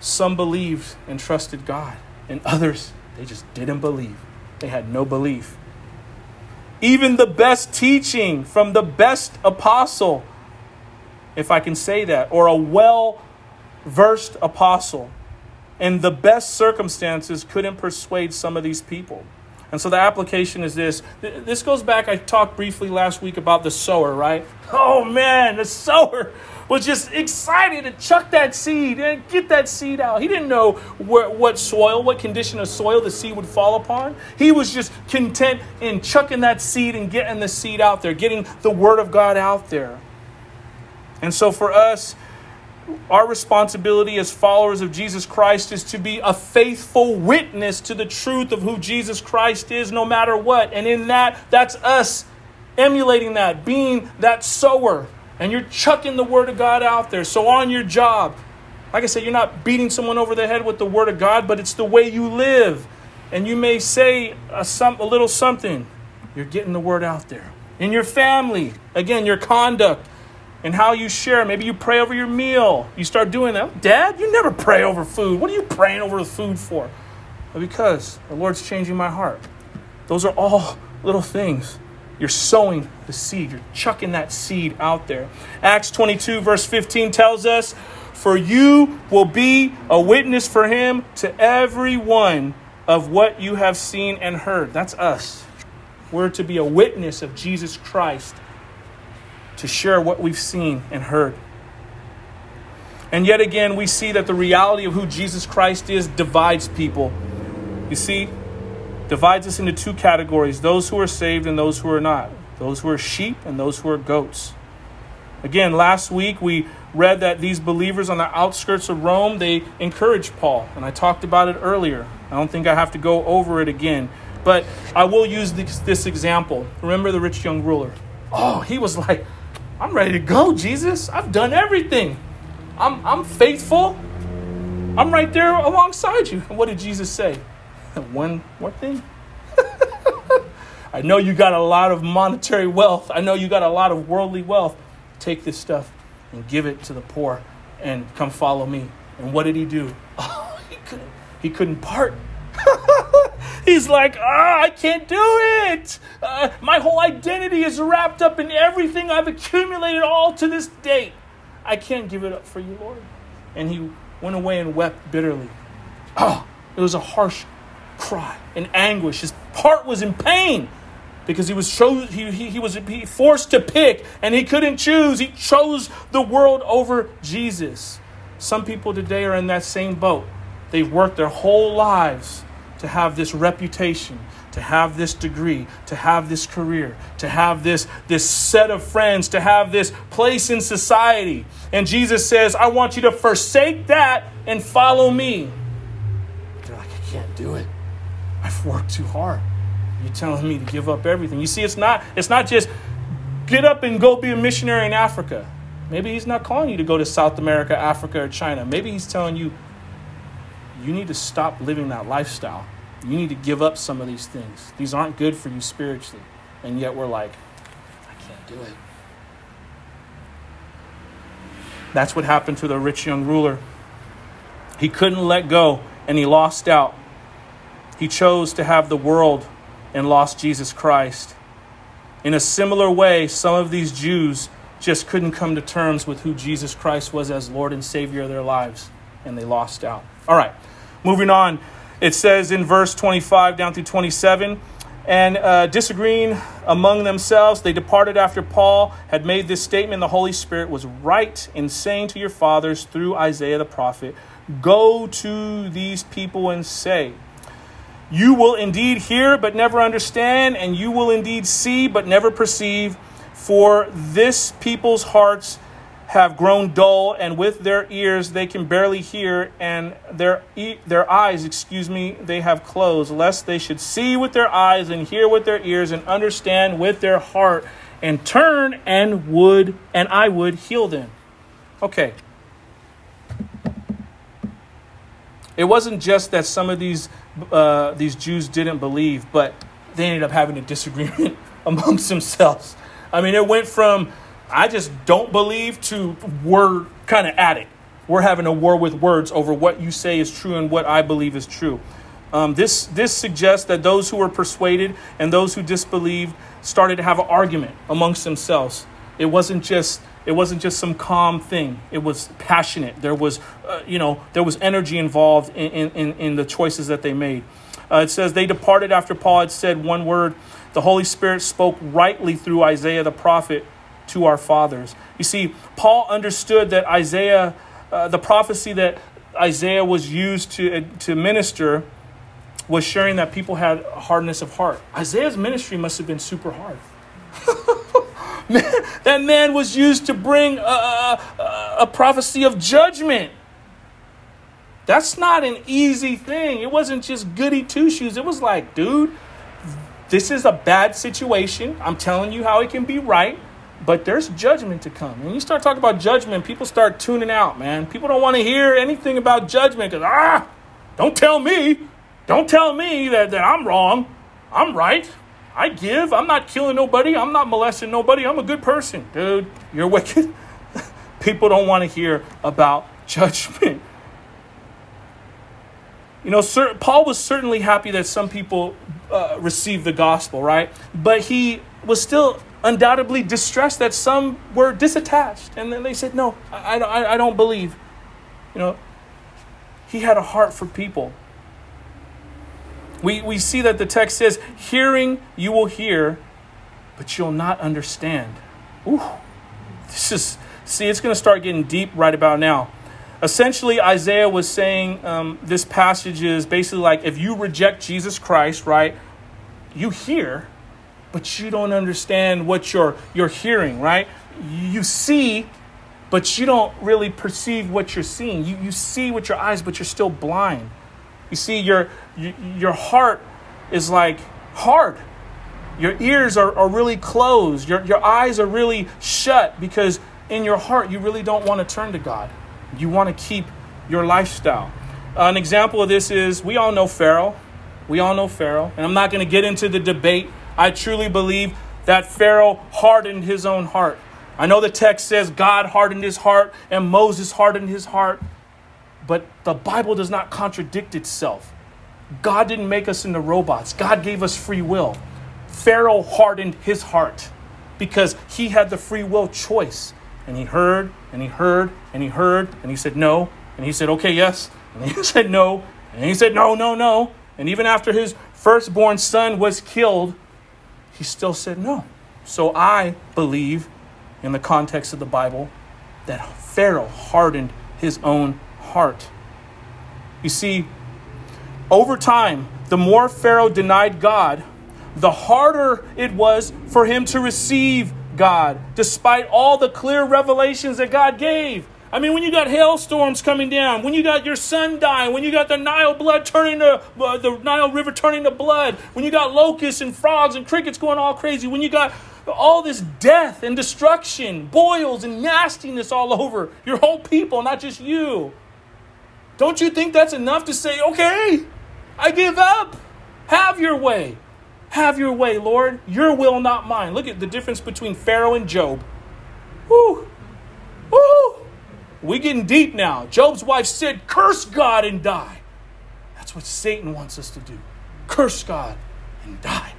some believed and trusted God, and others, they just didn't believe. They had no belief. Even the best teaching from the best apostle, if I can say that, or a well versed apostle, in the best circumstances couldn't persuade some of these people. And so the application is this. This goes back, I talked briefly last week about the sower, right? Oh man, the sower was just excited to chuck that seed and get that seed out. He didn't know what soil, what condition of soil the seed would fall upon. He was just content in chucking that seed and getting the seed out there, getting the word of God out there. And so for us, our responsibility as followers of Jesus Christ is to be a faithful witness to the truth of who Jesus Christ is, no matter what. And in that, that's us emulating that, being that sower. And you're chucking the Word of God out there. So on your job, like I said, you're not beating someone over the head with the Word of God, but it's the way you live. And you may say a, some, a little something. You're getting the Word out there. In your family, again, your conduct and how you share. Maybe you pray over your meal. You start doing that. Dad, you never pray over food. What are you praying over the food for? Because the Lord's changing my heart. Those are all little things. You're sowing the seed, you're chucking that seed out there. Acts 22, verse 15 tells us, For you will be a witness for him to every one of what you have seen and heard. That's us. We're to be a witness of Jesus Christ to share what we've seen and heard. And yet again, we see that the reality of who Jesus Christ is divides people. You see, divides us into two categories those who are saved and those who are not, those who are sheep and those who are goats. Again, last week we read that these believers on the outskirts of Rome, they encouraged Paul, and I talked about it earlier. I don't think I have to go over it again, but I will use this, this example. Remember the rich young ruler? Oh, he was like, I'm ready to go, Jesus. I've done everything. I'm, I'm faithful. I'm right there alongside you. And what did Jesus say? One more thing. I know you got a lot of monetary wealth. I know you got a lot of worldly wealth. Take this stuff and give it to the poor and come follow me. And what did he do? Oh, he couldn't, he couldn't part. He's like, ah, I can't do it. Uh, my whole identity is wrapped up in everything I've accumulated all to this date. I can't give it up for you, Lord. And he went away and wept bitterly. Oh, it was a harsh cry in anguish. His heart was in pain because he was chose, he, he, he was he forced to pick and he couldn't choose. He chose the world over Jesus. Some people today are in that same boat. They've worked their whole lives to have this reputation, to have this degree, to have this career, to have this, this set of friends, to have this place in society. And Jesus says, I want you to forsake that and follow me. They're like, I can't do it. I've worked too hard. You're telling me to give up everything. You see, it's not, it's not just get up and go be a missionary in Africa. Maybe he's not calling you to go to South America, Africa, or China. Maybe he's telling you, you need to stop living that lifestyle. You need to give up some of these things. These aren't good for you spiritually. And yet we're like, I can't do it. That's what happened to the rich young ruler. He couldn't let go and he lost out. He chose to have the world and lost Jesus Christ. In a similar way, some of these Jews just couldn't come to terms with who Jesus Christ was as Lord and Savior of their lives, and they lost out. All right, moving on. It says in verse 25 down through 27 and uh, disagreeing among themselves, they departed after Paul had made this statement. The Holy Spirit was right in saying to your fathers through Isaiah the prophet, Go to these people and say, You will indeed hear, but never understand, and you will indeed see, but never perceive. For this people's hearts have grown dull, and with their ears they can barely hear, and their their eyes, excuse me, they have closed, lest they should see with their eyes and hear with their ears and understand with their heart and turn and would and I would heal them. Okay. It wasn't just that some of these uh, these Jews didn't believe, but they ended up having a disagreement amongst themselves. I mean, it went from I just don't believe to we're kind of at it. We're having a war with words over what you say is true and what I believe is true. Um, this, this suggests that those who were persuaded and those who disbelieved started to have an argument amongst themselves. It wasn't just it wasn't just some calm thing. It was passionate. There was, uh, you know, there was energy involved in, in, in the choices that they made. Uh, it says they departed after Paul had said one word. The Holy Spirit spoke rightly through Isaiah the prophet to our fathers. You see, Paul understood that Isaiah, uh, the prophecy that Isaiah was used to, uh, to minister, was sharing that people had hardness of heart. Isaiah's ministry must have been super hard. that man was used to bring a, a, a prophecy of judgment. That's not an easy thing. It wasn't just goody two shoes. It was like, dude, this is a bad situation. I'm telling you how it can be right, but there's judgment to come. When you start talking about judgment, people start tuning out, man. People don't want to hear anything about judgment because, ah, don't tell me. Don't tell me that, that I'm wrong. I'm right. I give. I'm not killing nobody. I'm not molesting nobody. I'm a good person. Dude, you're wicked. People don't want to hear about judgment. You know, Sir, Paul was certainly happy that some people uh, received the gospel, right? But he was still undoubtedly distressed that some were disattached. And then they said, No, I, I, I don't believe. You know, he had a heart for people. We, we see that the text says, Hearing you will hear, but you'll not understand. Ooh, this is, see, it's going to start getting deep right about now. Essentially, Isaiah was saying um, this passage is basically like if you reject Jesus Christ, right, you hear, but you don't understand what you're, you're hearing, right? You see, but you don't really perceive what you're seeing. You, you see with your eyes, but you're still blind. You see, your, your heart is like hard. Your ears are, are really closed. Your, your eyes are really shut because in your heart, you really don't want to turn to God. You want to keep your lifestyle. An example of this is we all know Pharaoh. We all know Pharaoh. And I'm not going to get into the debate. I truly believe that Pharaoh hardened his own heart. I know the text says God hardened his heart and Moses hardened his heart. But the Bible does not contradict itself. God didn't make us into robots, God gave us free will. Pharaoh hardened his heart because he had the free will choice. And he heard, and he heard, and he heard, and he said no. And he said, okay, yes. And he said no. And he said, no, no, no. And even after his firstborn son was killed, he still said no. So I believe, in the context of the Bible, that Pharaoh hardened his own heart. You see, over time, the more Pharaoh denied God, the harder it was for him to receive God, despite all the clear revelations that God gave. I mean, when you got hailstorms coming down, when you got your son dying, when you got the Nile blood turning to uh, the Nile River turning to blood, when you got locusts and frogs and crickets going all crazy, when you got all this death and destruction, boils and nastiness all over your whole people, not just you. Don't you think that's enough to say, okay, I give up? Have your way. Have your way, Lord. Your will, not mine. Look at the difference between Pharaoh and Job. Woo! We getting deep now. Job's wife said, curse God and die. That's what Satan wants us to do. Curse God and die.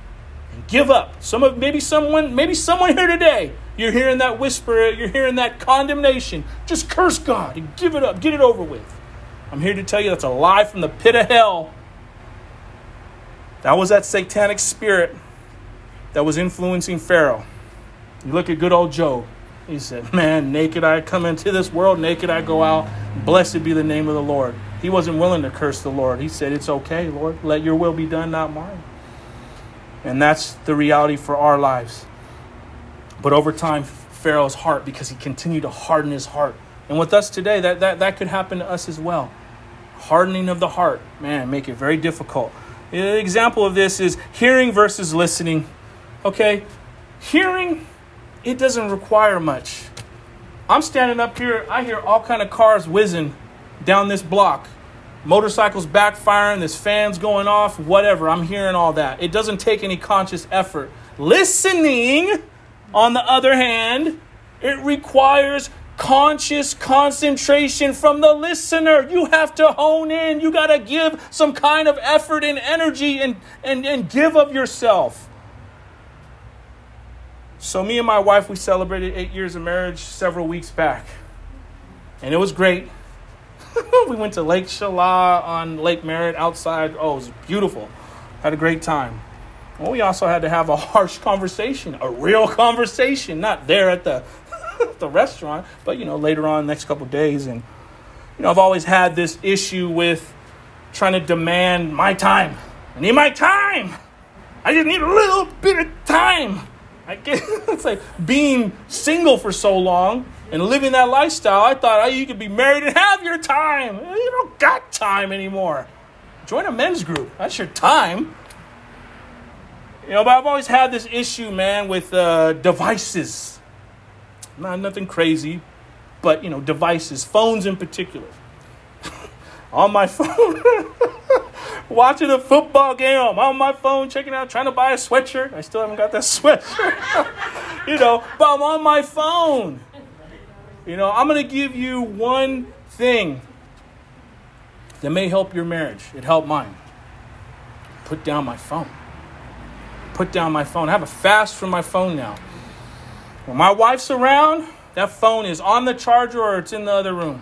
And give up. Some of maybe someone, maybe someone here today, you're hearing that whisper, you're hearing that condemnation. Just curse God and give it up, get it over with. I'm here to tell you that's a lie from the pit of hell. That was that satanic spirit that was influencing Pharaoh. You look at good old Job. He said, Man, naked I come into this world, naked I go out. Blessed be the name of the Lord. He wasn't willing to curse the Lord. He said, It's okay, Lord. Let your will be done, not mine. And that's the reality for our lives. But over time, Pharaoh's heart, because he continued to harden his heart. And with us today, that, that, that could happen to us as well hardening of the heart, man, make it very difficult. An example of this is hearing versus listening. Okay, hearing, it doesn't require much. I'm standing up here, I hear all kind of cars whizzing down this block. Motorcycles backfiring, there's fans going off, whatever. I'm hearing all that. It doesn't take any conscious effort. Listening, on the other hand, it requires conscious concentration from the listener. You have to hone in. You got to give some kind of effort and energy and, and, and give of yourself. So, me and my wife, we celebrated eight years of marriage several weeks back. And it was great. we went to Lake Chalet on Lake Merritt outside. Oh, it was beautiful. Had a great time. Well, we also had to have a harsh conversation, a real conversation, not there at the the restaurant, but you know, later on, next couple days. And you know, I've always had this issue with trying to demand my time. I need my time. I just need a little bit of time. I get it's like being single for so long and living that lifestyle. I thought oh, you could be married and have your time. You don't got time anymore. Join a men's group. That's your time. You know, but I've always had this issue, man, with uh, devices. Not nothing crazy, but you know, devices, phones in particular. on my phone, watching a football game. I'm on my phone, checking out, trying to buy a sweatshirt. I still haven't got that sweatshirt. you know, but I'm on my phone. You know, I'm going to give you one thing that may help your marriage. It helped mine. Put down my phone. Put down my phone. I have a fast from my phone now. When my wife's around, that phone is on the charger or it's in the other room.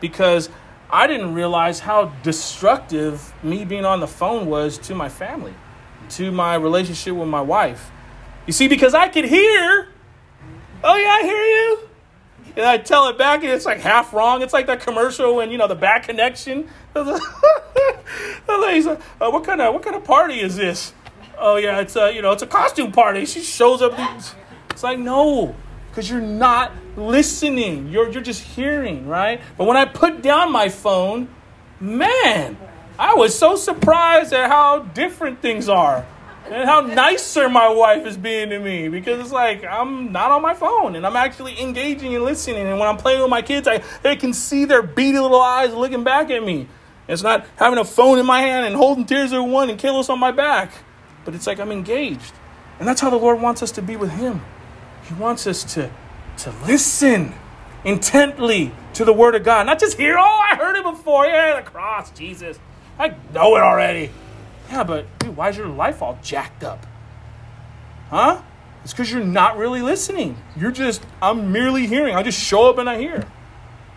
Because I didn't realize how destructive me being on the phone was to my family, to my relationship with my wife. You see, because I could hear, oh yeah, I hear you. And I tell it back and it's like half wrong. It's like that commercial when, you know, the back connection. lady's like, uh, what kind of what kind of party is this? Oh yeah, it's a you know, it's a costume party. She shows up. It's like, no, because you're not listening. You're, you're just hearing, right? But when I put down my phone, man, I was so surprised at how different things are and how nicer my wife is being to me because it's like I'm not on my phone and I'm actually engaging and listening. And when I'm playing with my kids, I, I can see their beady little eyes looking back at me. It's not having a phone in my hand and holding tears of one and Kalos on my back, but it's like I'm engaged. And that's how the Lord wants us to be with Him. He wants us to, to listen intently to the Word of God. Not just hear, oh, I heard it before. Yeah, the cross, Jesus. I know it already. Yeah, but dude, why is your life all jacked up? Huh? It's because you're not really listening. You're just, I'm merely hearing. I just show up and I hear.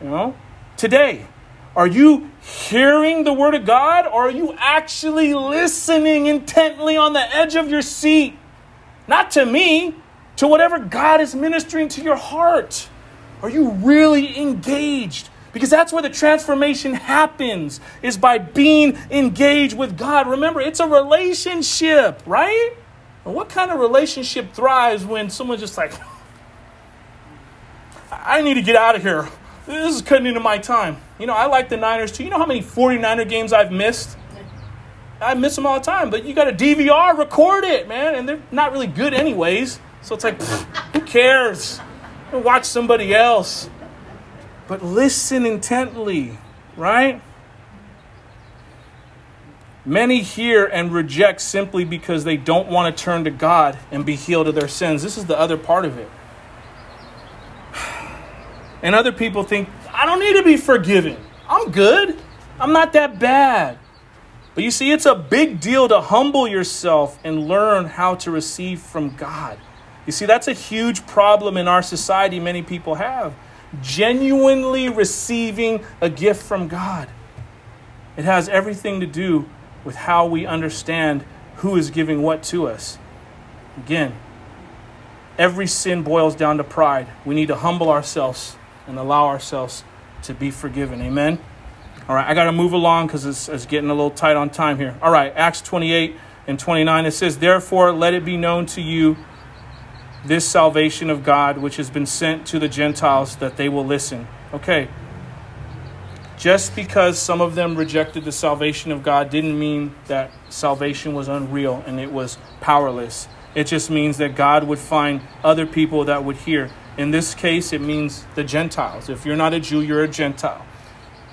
You know? Today, are you hearing the Word of God or are you actually listening intently on the edge of your seat? Not to me, to whatever God is ministering to your heart? Are you really engaged? Because that's where the transformation happens, is by being engaged with God. Remember, it's a relationship, right? And what kind of relationship thrives when someone's just like, I need to get out of here. This is cutting into my time. You know, I like the Niners too. You know how many 49er games I've missed? I miss them all the time, but you got a DVR, record it, man. And they're not really good, anyways. So it's like, who cares? Watch somebody else. But listen intently, right? Many hear and reject simply because they don't want to turn to God and be healed of their sins. This is the other part of it. And other people think, I don't need to be forgiven. I'm good. I'm not that bad. But you see, it's a big deal to humble yourself and learn how to receive from God. You see, that's a huge problem in our society, many people have. Genuinely receiving a gift from God. It has everything to do with how we understand who is giving what to us. Again, every sin boils down to pride. We need to humble ourselves and allow ourselves to be forgiven. Amen. All right, I got to move along because it's, it's getting a little tight on time here. All right, Acts 28 and 29, it says, Therefore, let it be known to you this salvation of God, which has been sent to the Gentiles, that they will listen. Okay. Just because some of them rejected the salvation of God didn't mean that salvation was unreal and it was powerless. It just means that God would find other people that would hear. In this case, it means the Gentiles. If you're not a Jew, you're a Gentile.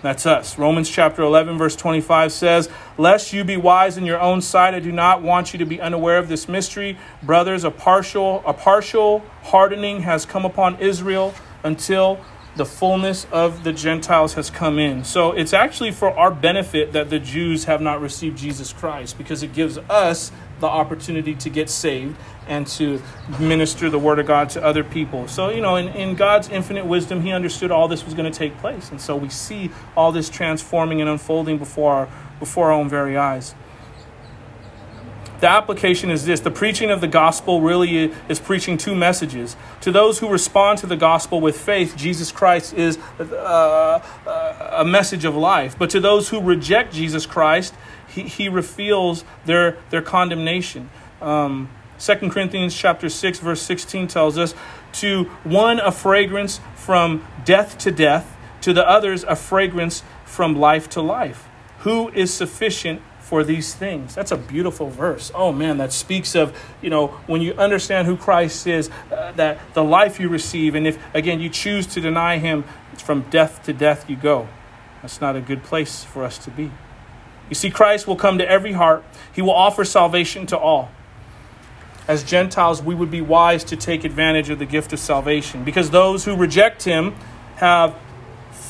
That's us. Romans chapter 11, verse 25 says, Lest you be wise in your own sight, I do not want you to be unaware of this mystery. Brothers, a partial, a partial hardening has come upon Israel, until the fullness of the Gentiles has come in. So it's actually for our benefit that the Jews have not received Jesus Christ because it gives us the opportunity to get saved and to minister the word of God to other people. So, you know, in, in God's infinite wisdom, He understood all this was going to take place. And so we see all this transforming and unfolding before our, before our own very eyes. The application is this the preaching of the gospel really is preaching two messages. To those who respond to the gospel with faith, Jesus Christ is uh, a message of life. But to those who reject Jesus Christ, he, he reveals their, their condemnation. Um, 2 Corinthians chapter 6 verse 16 tells us to one a fragrance from death to death to the others a fragrance from life to life who is sufficient for these things. That's a beautiful verse. Oh man, that speaks of, you know, when you understand who Christ is, uh, that the life you receive, and if, again, you choose to deny him, it's from death to death you go. That's not a good place for us to be. You see, Christ will come to every heart, he will offer salvation to all. As Gentiles, we would be wise to take advantage of the gift of salvation because those who reject him have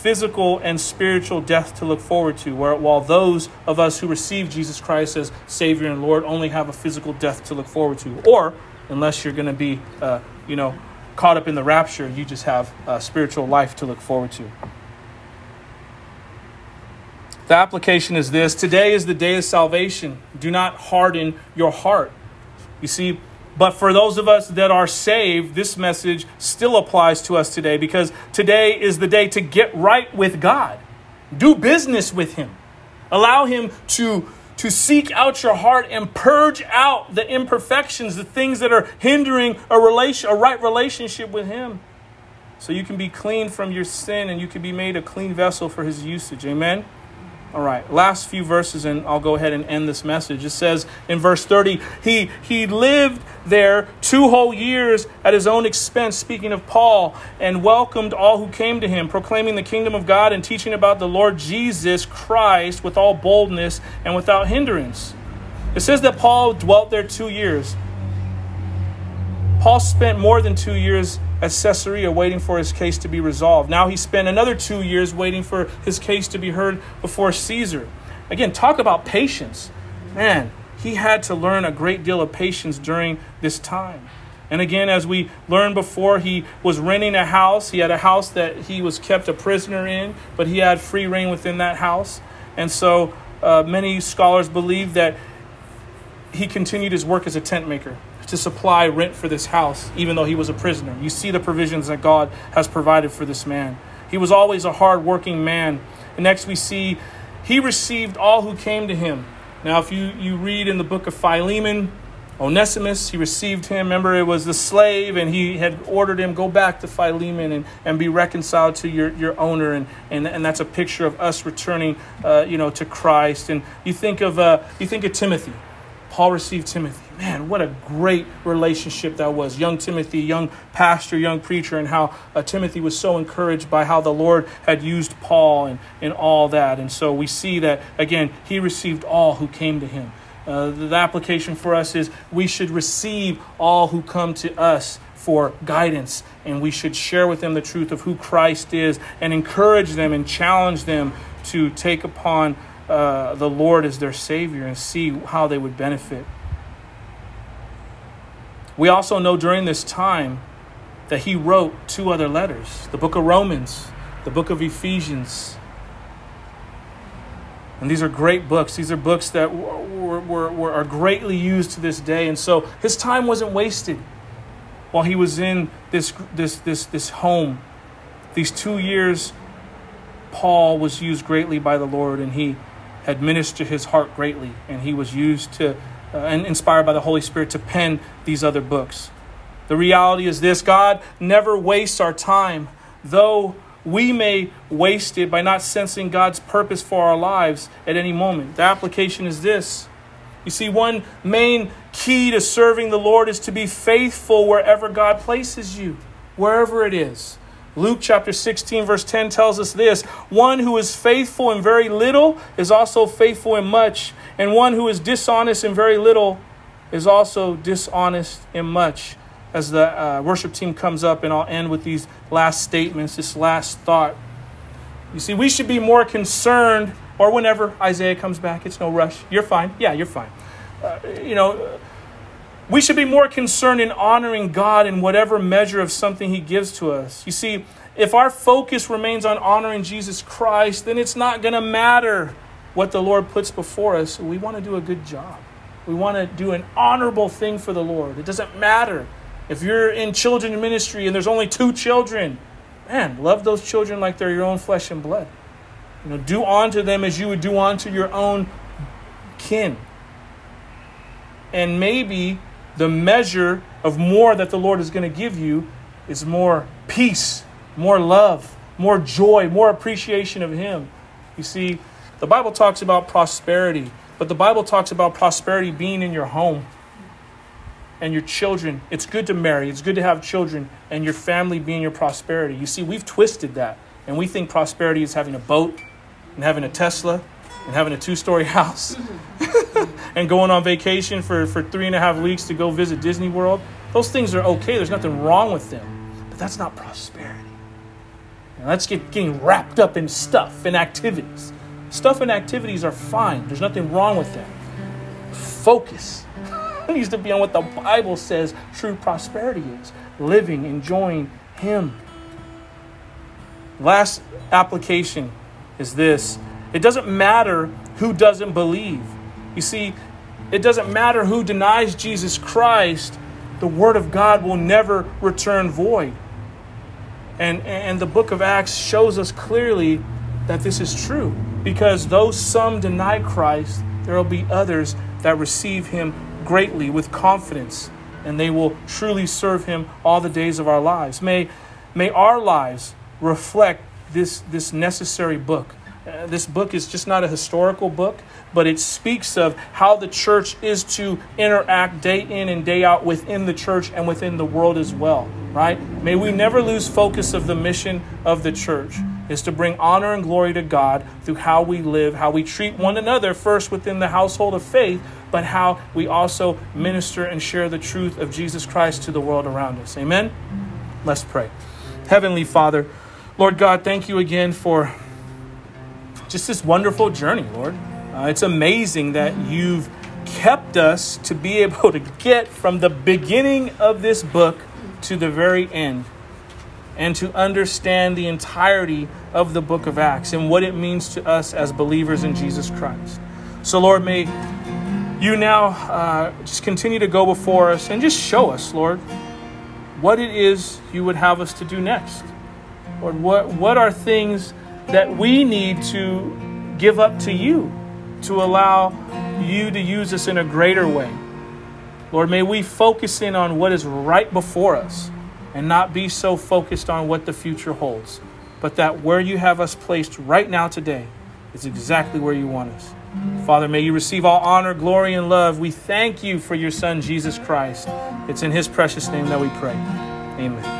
physical and spiritual death to look forward to, where, while those of us who receive Jesus Christ as Savior and Lord only have a physical death to look forward to. Or, unless you're going to be, uh, you know, caught up in the rapture, you just have a spiritual life to look forward to. The application is this Today is the day of salvation. Do not harden your heart. You see, but for those of us that are saved, this message still applies to us today because today is the day to get right with God. Do business with Him. Allow Him to, to seek out your heart and purge out the imperfections, the things that are hindering a, relation, a right relationship with Him. So you can be clean from your sin and you can be made a clean vessel for His usage. Amen. All right, last few verses, and I'll go ahead and end this message. It says in verse 30, he, he lived there two whole years at his own expense, speaking of Paul, and welcomed all who came to him, proclaiming the kingdom of God and teaching about the Lord Jesus Christ with all boldness and without hindrance. It says that Paul dwelt there two years. Paul spent more than two years at Caesarea waiting for his case to be resolved. Now he spent another two years waiting for his case to be heard before Caesar. Again, talk about patience. Man, he had to learn a great deal of patience during this time. And again, as we learned before, he was renting a house. He had a house that he was kept a prisoner in, but he had free reign within that house. And so uh, many scholars believe that he continued his work as a tent maker to supply rent for this house, even though he was a prisoner. You see the provisions that God has provided for this man. He was always a hard-working man. And next we see he received all who came to him. Now, if you, you read in the book of Philemon, Onesimus, he received him. Remember, it was the slave, and he had ordered him, go back to Philemon and, and be reconciled to your, your owner. And, and, and that's a picture of us returning, uh, you know, to Christ. And you think of, uh, you think of Timothy. Paul received Timothy. Man, what a great relationship that was. Young Timothy, young pastor, young preacher, and how uh, Timothy was so encouraged by how the Lord had used Paul and, and all that. And so we see that, again, he received all who came to him. Uh, the application for us is we should receive all who come to us for guidance, and we should share with them the truth of who Christ is and encourage them and challenge them to take upon uh, the Lord as their Savior and see how they would benefit. We also know during this time that he wrote two other letters the book of Romans, the book of Ephesians. And these are great books. These are books that were, were, were, are greatly used to this day. And so his time wasn't wasted while he was in this, this, this, this home. These two years, Paul was used greatly by the Lord, and he had ministered his heart greatly, and he was used to uh, and inspired by the Holy Spirit to pen these other books. The reality is this God never wastes our time, though we may waste it by not sensing God's purpose for our lives at any moment. The application is this. You see, one main key to serving the Lord is to be faithful wherever God places you, wherever it is. Luke chapter 16, verse 10 tells us this One who is faithful in very little is also faithful in much, and one who is dishonest in very little is also dishonest in much. as the uh, worship team comes up, and I'll end with these last statements, this last thought. You see, we should be more concerned, or whenever Isaiah comes back, it's no rush. You're fine. Yeah, you're fine. Uh, you know, we should be more concerned in honoring God in whatever measure of something He gives to us. You see, if our focus remains on honoring Jesus Christ, then it's not going to matter what the Lord puts before us. We want to do a good job. We want to do an honorable thing for the Lord. It doesn't matter if you're in children's ministry and there's only two children. Man, love those children like they're your own flesh and blood. You know, do unto them as you would do unto your own kin. And maybe the measure of more that the Lord is going to give you is more peace, more love, more joy, more appreciation of Him. You see, the Bible talks about prosperity, but the Bible talks about prosperity being in your home and your children. It's good to marry, it's good to have children, and your family being your prosperity. You see, we've twisted that, and we think prosperity is having a boat and having a Tesla and having a two story house and going on vacation for, for three and a half weeks to go visit Disney World. Those things are okay, there's nothing wrong with them, but that's not prosperity. That's get, getting wrapped up in stuff and activities. Stuff and activities are fine. There's nothing wrong with them. Focus needs to be on what the Bible says true prosperity is living, enjoying Him. Last application is this it doesn't matter who doesn't believe. You see, it doesn't matter who denies Jesus Christ, the Word of God will never return void. And, and the book of Acts shows us clearly that this is true. Because though some deny Christ, there will be others that receive him greatly with confidence, and they will truly serve him all the days of our lives. May, may our lives reflect this, this necessary book. Uh, this book is just not a historical book, but it speaks of how the church is to interact day in and day out within the church and within the world as well, right? May we never lose focus of the mission of the church is to bring honor and glory to God through how we live, how we treat one another, first within the household of faith, but how we also minister and share the truth of Jesus Christ to the world around us. Amen? Let's pray. Heavenly Father, Lord God, thank you again for just this wonderful journey, Lord. Uh, it's amazing that you've kept us to be able to get from the beginning of this book to the very end and to understand the entirety of the book of Acts and what it means to us as believers in Jesus Christ. So, Lord, may you now uh, just continue to go before us and just show us, Lord, what it is you would have us to do next. Lord, what, what are things that we need to give up to you to allow you to use us in a greater way? Lord, may we focus in on what is right before us and not be so focused on what the future holds, but that where you have us placed right now today is exactly where you want us. Father, may you receive all honor, glory, and love. We thank you for your Son, Jesus Christ. It's in his precious name that we pray. Amen.